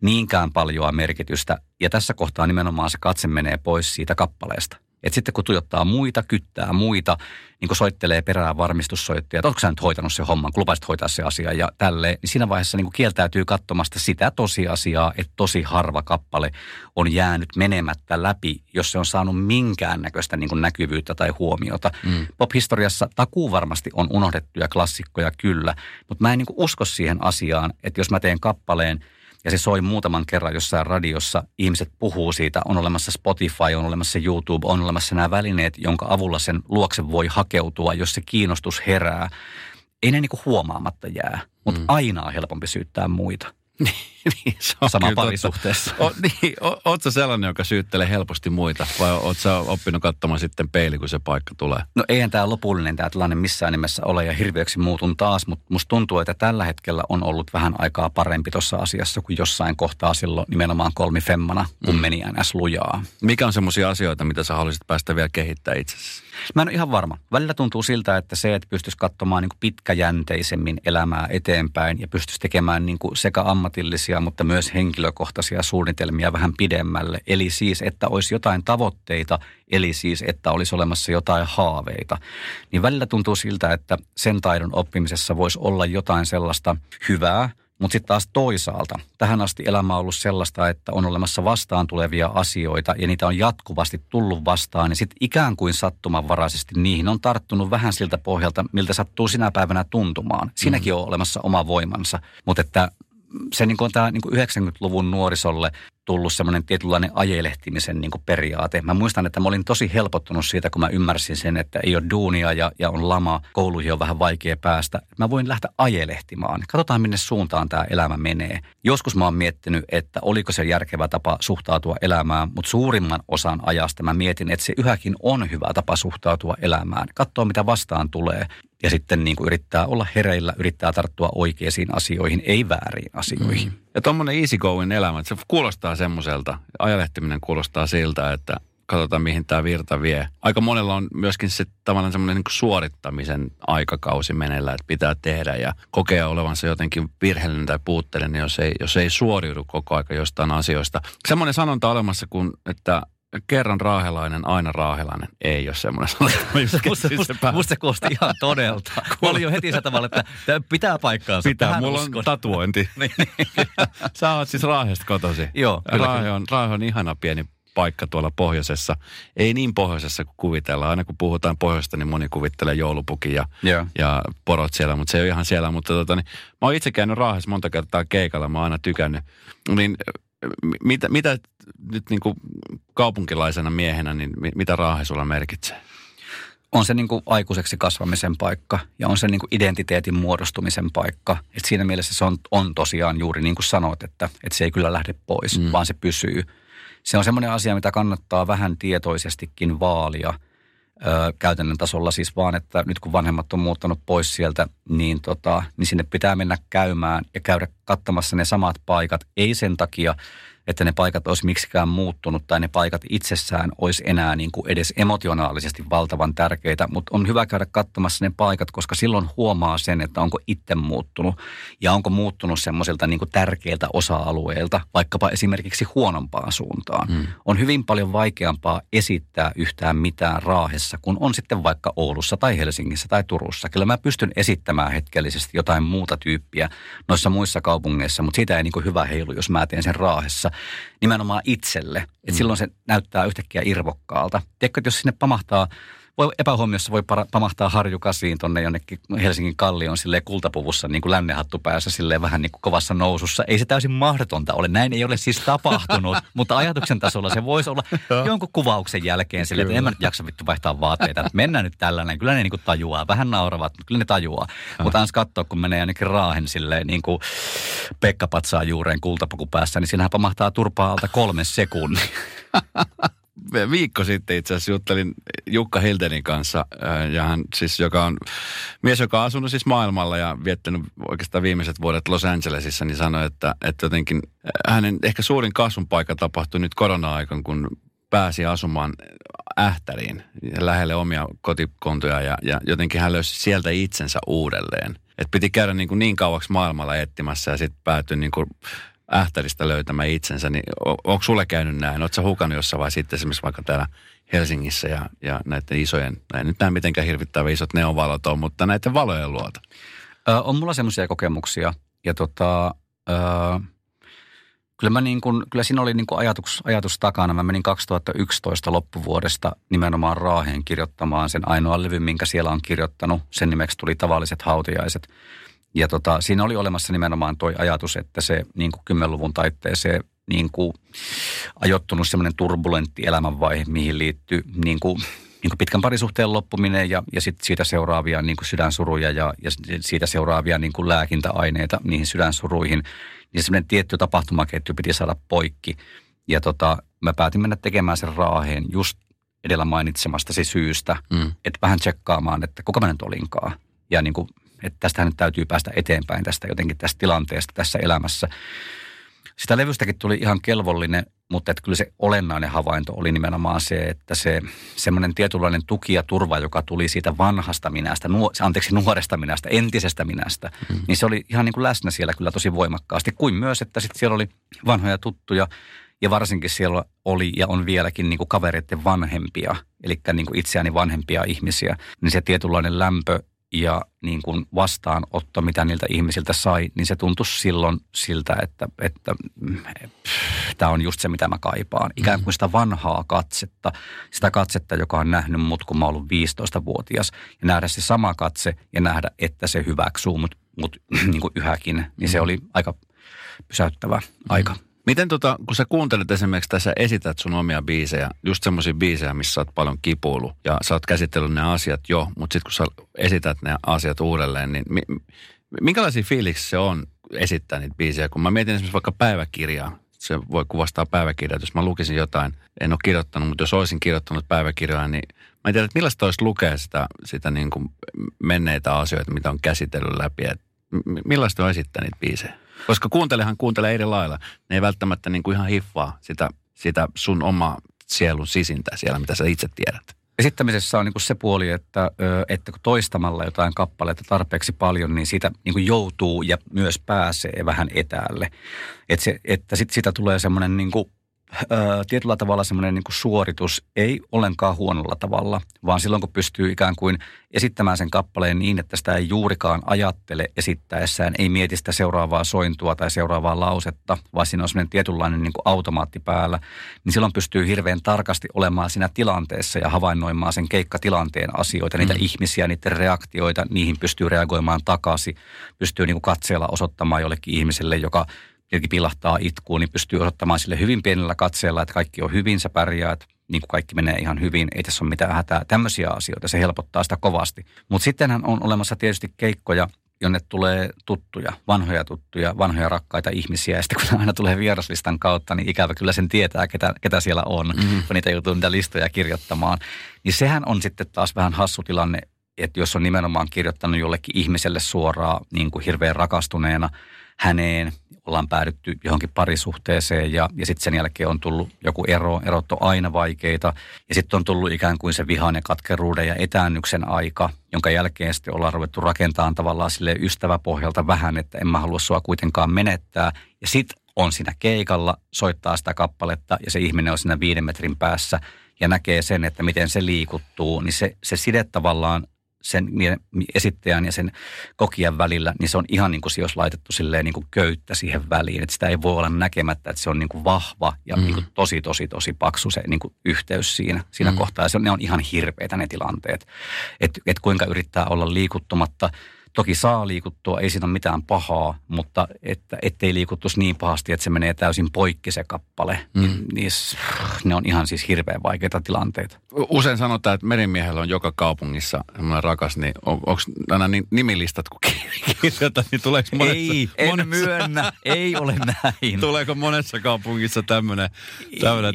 niinkään paljon merkitystä. Ja tässä kohtaa nimenomaan se katse menee pois siitä kappaleesta. Että sitten kun tuijottaa muita, kyttää muita, niin kun soittelee perään varmistussoittajia, että onko sä nyt hoitanut se homman, kun lupasit hoitaa se asia ja tälleen, niin siinä vaiheessa niin kieltäytyy katsomasta sitä tosiasiaa, että tosi harva kappale on jäänyt menemättä läpi, jos se on saanut minkäännäköistä niin näkyvyyttä tai huomiota. Mm. Pop-historiassa takuu varmasti on unohdettuja klassikkoja kyllä, mutta mä en niin usko siihen asiaan, että jos mä teen kappaleen – ja se soi muutaman kerran jossain radiossa. Ihmiset puhuu siitä, on olemassa Spotify, on olemassa YouTube, on olemassa nämä välineet, jonka avulla sen luokse voi hakeutua, jos se kiinnostus herää. Ei ne niinku huomaamatta jää, mutta mm. aina on helpompi syyttää muita. niin, se on sama parisuhteessa. O, niin, o, sellainen, joka syyttelee helposti muita vai oot sä oppinut katsomaan sitten peili, kun se paikka tulee? No eihän tämä lopullinen tämä tilanne missään nimessä ole ja hirveäksi muutun taas, mutta musta tuntuu, että tällä hetkellä on ollut vähän aikaa parempi tuossa asiassa kuin jossain kohtaa silloin nimenomaan kolmifemmana, kun mm. meni ns. lujaa. Mikä on semmoisia asioita, mitä sä haluaisit päästä vielä kehittämään itsesi? Mä en ole ihan varma. Välillä tuntuu siltä, että se, että pystyisi katsomaan niin pitkäjänteisemmin elämää eteenpäin ja pystyisi tekemään niin sekä ammatillisia, mutta myös henkilökohtaisia suunnitelmia vähän pidemmälle. Eli siis, että olisi jotain tavoitteita, eli siis, että olisi olemassa jotain haaveita. Niin välillä tuntuu siltä, että sen taidon oppimisessa voisi olla jotain sellaista hyvää – mutta sitten taas toisaalta, tähän asti elämä on ollut sellaista, että on olemassa vastaan tulevia asioita ja niitä on jatkuvasti tullut vastaan. Ja sitten ikään kuin sattumanvaraisesti niihin on tarttunut vähän siltä pohjalta, miltä sattuu sinä päivänä tuntumaan. Siinäkin mm. on olemassa oma voimansa. Mutta että se niin on tämä niin 90-luvun nuorisolle tullut semmoinen tietynlainen ajelehtimisen niin periaate. Mä muistan, että mä olin tosi helpottunut siitä, kun mä ymmärsin sen, että ei ole duunia ja, ja on lama, kouluihin on vähän vaikea päästä. Mä voin lähteä ajelehtimaan. Katsotaan, minne suuntaan tämä elämä menee. Joskus mä oon miettinyt, että oliko se järkevä tapa suhtautua elämään, mutta suurimman osan ajasta mä mietin, että se yhäkin on hyvä tapa suhtautua elämään. Katsoa, mitä vastaan tulee ja sitten niin kuin yrittää olla hereillä, yrittää tarttua oikeisiin asioihin, ei väärin asioihin. Mm. Ja tuommoinen easy going elämä, että se kuulostaa semmoiselta, ajalehtiminen kuulostaa siltä, että katsotaan mihin tämä virta vie. Aika monella on myöskin se tavallaan semmoinen niin suorittamisen aikakausi menellä, että pitää tehdä ja kokea olevansa jotenkin virheellinen tai puutteellinen, jos ei, jos ei suoriudu koko aika jostain asioista. Semmoinen sanonta olemassa kuin, että kerran raahelainen, aina raahelainen. Ei ole semmoinen sanonta. musta, musta, musta se kuulosti ihan todelta. Mä olin jo heti se tavalla, että tämä pitää paikkaansa. Pitää, mulla uskon. on tatuointi. Niin. Sä oot siis Raahesta kotosi. Joo. Raahe on, Raahe on ihana pieni paikka tuolla pohjoisessa. Ei niin pohjoisessa kuin kuvitellaan. Aina kun puhutaan pohjoista, niin moni kuvittelee joulupukin ja, yeah. ja porot siellä, mutta se ei ole ihan siellä. Mutta tota, niin, mä oon itse käynyt Raahessa monta kertaa keikalla, mä oon aina tykännyt. Niin mitä, mitä nyt niin kuin kaupunkilaisena miehenä, niin mitä Raahe sulla merkitsee? on se niin kuin aikuiseksi kasvamisen paikka ja on se niin kuin identiteetin muodostumisen paikka. Et siinä mielessä se on, on tosiaan juuri niin kuin sanoit, että, että se ei kyllä lähde pois, mm. vaan se pysyy. Se on semmoinen asia, mitä kannattaa vähän tietoisestikin vaalia – ö, käytännön tasolla siis vaan, että nyt kun vanhemmat on muuttanut pois sieltä, niin, tota, niin sinne pitää mennä käymään ja käydä katsomassa ne samat paikat. Ei sen takia, että ne paikat olisi miksikään muuttunut tai ne paikat itsessään olisi enää niin kuin edes emotionaalisesti valtavan tärkeitä, mutta on hyvä käydä katsomassa ne paikat, koska silloin huomaa sen, että onko itse muuttunut ja onko muuttunut semmoisilta niin tärkeiltä osa-alueilta, vaikkapa esimerkiksi huonompaan suuntaan. Hmm. On hyvin paljon vaikeampaa esittää yhtään mitään Raahessa, kun on sitten vaikka Oulussa tai Helsingissä tai Turussa. Kyllä mä pystyn esittämään hetkellisesti jotain muuta tyyppiä noissa muissa kaupungeissa, mutta siitä ei niin kuin hyvä heilu, jos mä teen sen Raahessa nimenomaan itselle. Että mm. silloin se näyttää yhtäkkiä irvokkaalta. Tiedätkö, että jos sinne pamahtaa voi epähuomiossa voi para, pamahtaa harjukasiin tonne jonnekin Helsingin kallion sille kultapuvussa niin kuin lännenhattu päässä silleen vähän niin kuin kovassa nousussa. Ei se täysin mahdotonta ole. Näin ei ole siis tapahtunut, mutta ajatuksen tasolla se voisi olla jonkun kuvauksen jälkeen silleen, että en mä nyt jaksa vittu vaihtaa vaatteita. Mennään nyt tällainen. Kyllä ne niin kuin tajuaa. Vähän nauravat, mutta kyllä ne tajuaa. Mutta ans katsoa, kun menee ainakin raahen silleen niin kuin Pekka patsaa juureen kultapuku päässä, niin siinähän pamahtaa turpaa alta kolme sekunnin. viikko sitten itse asiassa juttelin Jukka Hildenin kanssa, äh, ja hän siis, joka on mies, joka on asunut siis maailmalla ja viettänyt oikeastaan viimeiset vuodet Los Angelesissa, niin sanoi, että, että jotenkin äh, hänen ehkä suurin kasvun paikka tapahtui nyt korona-aikan, kun pääsi asumaan Ähtäriin lähelle omia kotikontoja ja, ja jotenkin hän löysi sieltä itsensä uudelleen. Et piti käydä niin, kuin niin kauaksi maailmalla etsimässä ja sitten päätyi niin kuin Ähtäristä löytämään itsensä, niin onko sulle käynyt näin? Oletko hukannut jossain vai sitten esimerkiksi vaikka täällä Helsingissä ja, ja näiden isojen, näin nyt näe mitenkään hirvittävän isot neonvalot on, mutta näiden valojen luota? Ö, on mulla semmoisia kokemuksia ja tota, ö, kyllä, mä niin kun, kyllä siinä oli niin kun ajatus, ajatus takana. Mä menin 2011 loppuvuodesta nimenomaan Raaheen kirjoittamaan sen ainoan levyn, minkä siellä on kirjoittanut. Sen nimeksi tuli Tavalliset hautajaiset. Ja tota, siinä oli olemassa nimenomaan tuo ajatus, että se niin kuin 10-luvun taitteeseen niin kuin ajoittunut semmoinen turbulentti elämänvaihe, mihin liittyy niin kuin, niin kuin pitkän parisuhteen loppuminen ja, ja sit siitä seuraavia niin kuin sydänsuruja ja, ja siitä seuraavia niin kuin lääkintäaineita niihin sydänsuruihin. niin semmoinen tietty tapahtumaketju piti saada poikki. Ja tota, mä päätin mennä tekemään sen raaheen just edellä mainitsemastasi syystä, mm. että vähän tsekkaamaan, että kuka mä nyt olinkaan. Ja niin kuin, että tästähän nyt täytyy päästä eteenpäin tästä jotenkin tästä tilanteesta tässä elämässä. Sitä levystäkin tuli ihan kelvollinen, mutta että kyllä se olennainen havainto oli nimenomaan se, että se semmoinen tietynlainen tuki ja turva, joka tuli siitä vanhasta minästä, nuo, anteeksi nuoresta minästä, entisestä minästä, mm. niin se oli ihan niin kuin läsnä siellä kyllä tosi voimakkaasti. Kuin myös, että sitten siellä oli vanhoja tuttuja ja varsinkin siellä oli ja on vieläkin niin kuin kavereiden vanhempia, eli niin kuin itseäni vanhempia ihmisiä, niin se tietynlainen lämpö ja niin kuin vastaanotto, mitä niiltä ihmisiltä sai, niin se tuntui silloin siltä, että, että tämä on just se, mitä mä kaipaan. Ikään kuin sitä vanhaa katsetta, sitä katsetta, joka on nähnyt mut, kun mä oon ollut 15-vuotias. Ja nähdä se sama katse ja nähdä, että se hyväksyy mut, mut niin kuin yhäkin, niin se oli aika pysäyttävä aika. Miten tota, kun sä kuuntelet esimerkiksi tässä, esität sun omia biisejä, just semmoisia biisejä, missä sä oot paljon kipuilu ja sä oot käsitellyt ne asiat jo, mutta sitten kun sä esität ne asiat uudelleen, niin mi, minkälaisia fiiliksi se on esittää niitä biisejä? Kun mä mietin esimerkiksi vaikka päiväkirjaa, se voi kuvastaa päiväkirjaa, jos mä lukisin jotain, en ole kirjoittanut, mutta jos olisin kirjoittanut päiväkirjaa, niin mä en tiedä, että millaista olisi lukea sitä, sitä niin kuin menneitä asioita, mitä on käsitellyt läpi, että millaista on esittää niitä biisejä? Koska kuuntelehan kuuntelee eri lailla. Ne ei välttämättä niin kuin ihan hiffaa sitä, sitä sun omaa sielun sisintä siellä, mitä sä itse tiedät. Esittämisessä on niin kuin se puoli, että, että kun toistamalla jotain kappaleita tarpeeksi paljon, niin siitä niin kuin joutuu ja myös pääsee vähän etäälle. Että, se, että sit sitä tulee semmoinen niin kuin tietyllä tavalla semmoinen niin suoritus ei ollenkaan huonolla tavalla, vaan silloin kun pystyy ikään kuin esittämään sen kappaleen niin, että sitä ei juurikaan ajattele esittäessään, ei mieti sitä seuraavaa sointua tai seuraavaa lausetta, vaan siinä on semmoinen tietynlainen niin kuin automaatti päällä, niin silloin pystyy hirveän tarkasti olemaan siinä tilanteessa ja havainnoimaan sen keikkatilanteen asioita, niitä mm. ihmisiä, niiden reaktioita, niihin pystyy reagoimaan takaisin, pystyy niin kuin katseella osoittamaan jollekin ihmiselle, joka jotenkin pilahtaa itkuun, niin pystyy osoittamaan sille hyvin pienellä katseella, että kaikki on hyvin, sä pärjäät, niin kuin kaikki menee ihan hyvin, ei tässä ole mitään hätää. Tämmöisiä asioita, se helpottaa sitä kovasti. Mutta sittenhän on olemassa tietysti keikkoja, jonne tulee tuttuja, vanhoja tuttuja, vanhoja rakkaita ihmisiä. Ja sitten kun aina tulee vieraslistan kautta, niin ikävä kyllä sen tietää, ketä, ketä siellä on, mm-hmm. kun niitä joutuu niitä listoja kirjoittamaan. Niin sehän on sitten taas vähän hassu tilanne, että jos on nimenomaan kirjoittanut jollekin ihmiselle suoraan niin kuin hirveän rakastuneena häneen – ollaan päädytty johonkin parisuhteeseen ja, ja sitten sen jälkeen on tullut joku ero, erot on aina vaikeita. Ja sitten on tullut ikään kuin se vihan ja katkeruuden ja etäännyksen aika, jonka jälkeen sitten ollaan ruvettu rakentamaan tavallaan sille ystäväpohjalta vähän, että en mä halua sua kuitenkaan menettää. Ja sitten on siinä keikalla, soittaa sitä kappaletta ja se ihminen on siinä viiden metrin päässä ja näkee sen, että miten se liikuttuu, niin se, se side tavallaan sen esittäjän ja sen kokijan välillä, niin se on ihan niin kuin se olisi laitettu silleen niin kuin köyttä siihen väliin. Että sitä ei voi olla näkemättä, että se on niin kuin vahva ja mm. niin kuin tosi, tosi, tosi paksu se niin kuin yhteys siinä, siinä mm. kohtaa. Ja se, ne on ihan hirveitä ne tilanteet. Että et kuinka yrittää olla liikuttumatta – Toki saa liikuttua, ei siinä ole mitään pahaa, mutta että, ettei liikuttuisi niin pahasti, että se menee täysin poikki se kappale. Mm. Niin, niin, ne on ihan siis hirveän vaikeita tilanteita. Usein sanotaan, että merimiehellä on joka kaupungissa semmoinen rakas, niin on, onko aina niin, nimilistat, kun kirjoitat, niin tuleeko monessa... Ei, en monessa, myönnä, ei ole näin. Tuleeko monessa kaupungissa tämmöinen,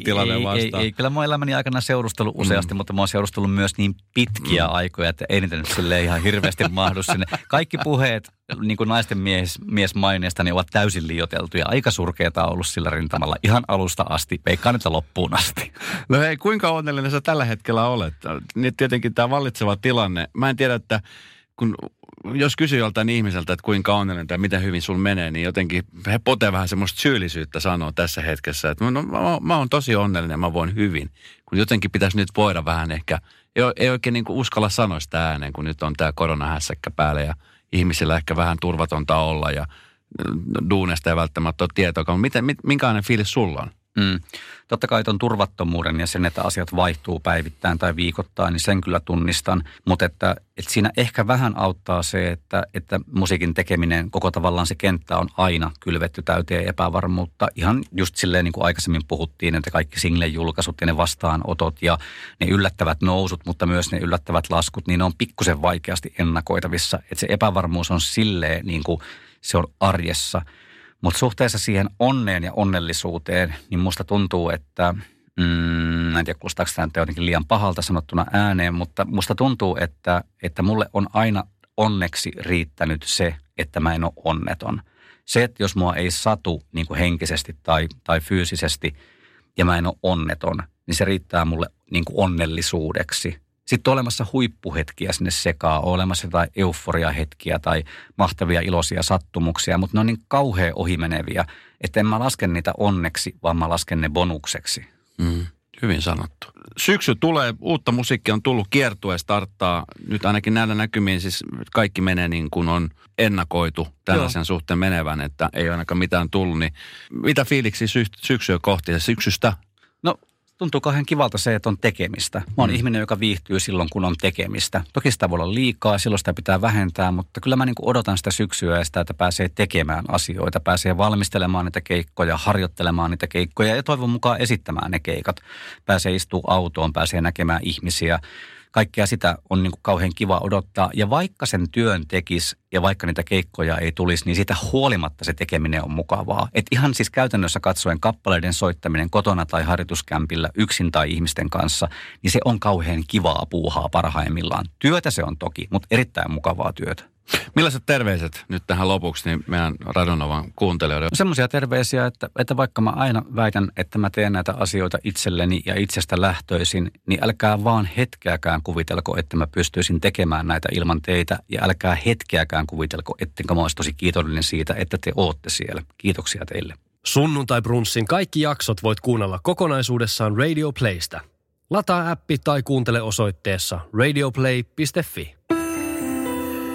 tilanne ei, vastaan? Ei, ei, kyllä mä elämäni aikana seurustellut useasti, mm. mutta mä oon seurustellut myös niin pitkiä mm. aikoja, että ei niitä nyt ihan hirveästi mahdu sinne kaikki puheet niin kuin naisten mies, miesmaineesta niin ovat täysin liioteltuja. Aika surkeata on ollut sillä rintamalla ihan alusta asti, veikkaan että loppuun asti. No hei, kuinka onnellinen sä tällä hetkellä olet? Niin tietenkin tämä vallitseva tilanne. Mä en tiedä, että kun jos kysyy joltain ihmiseltä, että kuinka onnellinen tai miten hyvin sul menee, niin jotenkin he potee vähän semmoista syyllisyyttä sanoa tässä hetkessä, että no, mä, mä oon tosi onnellinen mä voin hyvin. Kun jotenkin pitäisi nyt voida vähän ehkä, ei, ei oikein niin uskalla sanoa sitä ääneen, kun nyt on tämä koronahässäkkä päällä ja – ihmisillä ehkä vähän turvatonta olla ja duunesta ei välttämättä ole tietoa. Miten, minkälainen fiilis sulla on? Mm. Totta kai tuon turvattomuuden ja sen, että asiat vaihtuu päivittäin tai viikoittain, niin sen kyllä tunnistan. Mutta että, että siinä ehkä vähän auttaa se, että, että musiikin tekeminen, koko tavallaan se kenttä on aina kylvetty täyteen epävarmuutta. Ihan just silleen niin kuin aikaisemmin puhuttiin, että kaikki single-julkaisut ja ne vastaanotot ja ne yllättävät nousut, mutta myös ne yllättävät laskut, niin ne on pikkusen vaikeasti ennakoitavissa. Että se epävarmuus on silleen niin kuin se on arjessa – Mutta suhteessa siihen onneen ja onnellisuuteen, niin musta tuntuu, että mm, en tiedä kuulostaako tämä jotenkin liian pahalta sanottuna ääneen, mutta musta tuntuu, että, että mulle on aina onneksi riittänyt se, että mä en ole onneton. Se, että jos mua ei satu niin kuin henkisesti tai, tai fyysisesti ja mä en ole onneton, niin se riittää mulle niin kuin onnellisuudeksi. Sitten on olemassa huippuhetkiä sinne sekaan, on olemassa jotain euforiahetkiä tai mahtavia iloisia sattumuksia, mutta ne on niin kauhean ohimeneviä, että en mä laske niitä onneksi, vaan mä lasken ne bonukseksi. Mm. Hyvin sanottu. Syksy tulee, uutta musiikkia on tullut, kiertue starttaa. Nyt ainakin näillä näkymiin siis kaikki menee niin kuin on ennakoitu tällaisen Joo. suhteen menevän, että ei ainakaan mitään tullut. Niin mitä fiiliksi sy- syksyä kohti ja syksystä? No tuntuu kauhean kivalta se, että on tekemistä. Mä oon mm. ihminen, joka viihtyy silloin, kun on tekemistä. Toki sitä voi olla liikaa, silloin sitä pitää vähentää, mutta kyllä mä niin odotan sitä syksyä ja sitä, että pääsee tekemään asioita, pääsee valmistelemaan niitä keikkoja, harjoittelemaan niitä keikkoja ja toivon mukaan esittämään ne keikat. Pääsee istuu autoon, pääsee näkemään ihmisiä, kaikkea sitä on niin kuin kauhean kiva odottaa. Ja vaikka sen työn tekisi ja vaikka niitä keikkoja ei tulisi, niin siitä huolimatta se tekeminen on mukavaa. Et ihan siis käytännössä katsoen kappaleiden soittaminen kotona tai harjoituskämpillä yksin tai ihmisten kanssa, niin se on kauhean kivaa puuhaa parhaimmillaan. Työtä se on toki, mutta erittäin mukavaa työtä. Millaiset terveiset nyt tähän lopuksi niin meidän Radonovan kuuntelijoille? Semmoisia terveisiä, että, että vaikka mä aina väitän, että mä teen näitä asioita itselleni ja itsestä lähtöisin, niin älkää vaan hetkeäkään kuvitelko, että mä pystyisin tekemään näitä ilman teitä. Ja älkää hetkeäkään kuvitelko, ettenkö mä olisi tosi kiitollinen siitä, että te ootte siellä. Kiitoksia teille. Sunnuntai Brunssin kaikki jaksot voit kuunnella kokonaisuudessaan Radio Playstä. Lataa appi tai kuuntele osoitteessa radioplay.fi.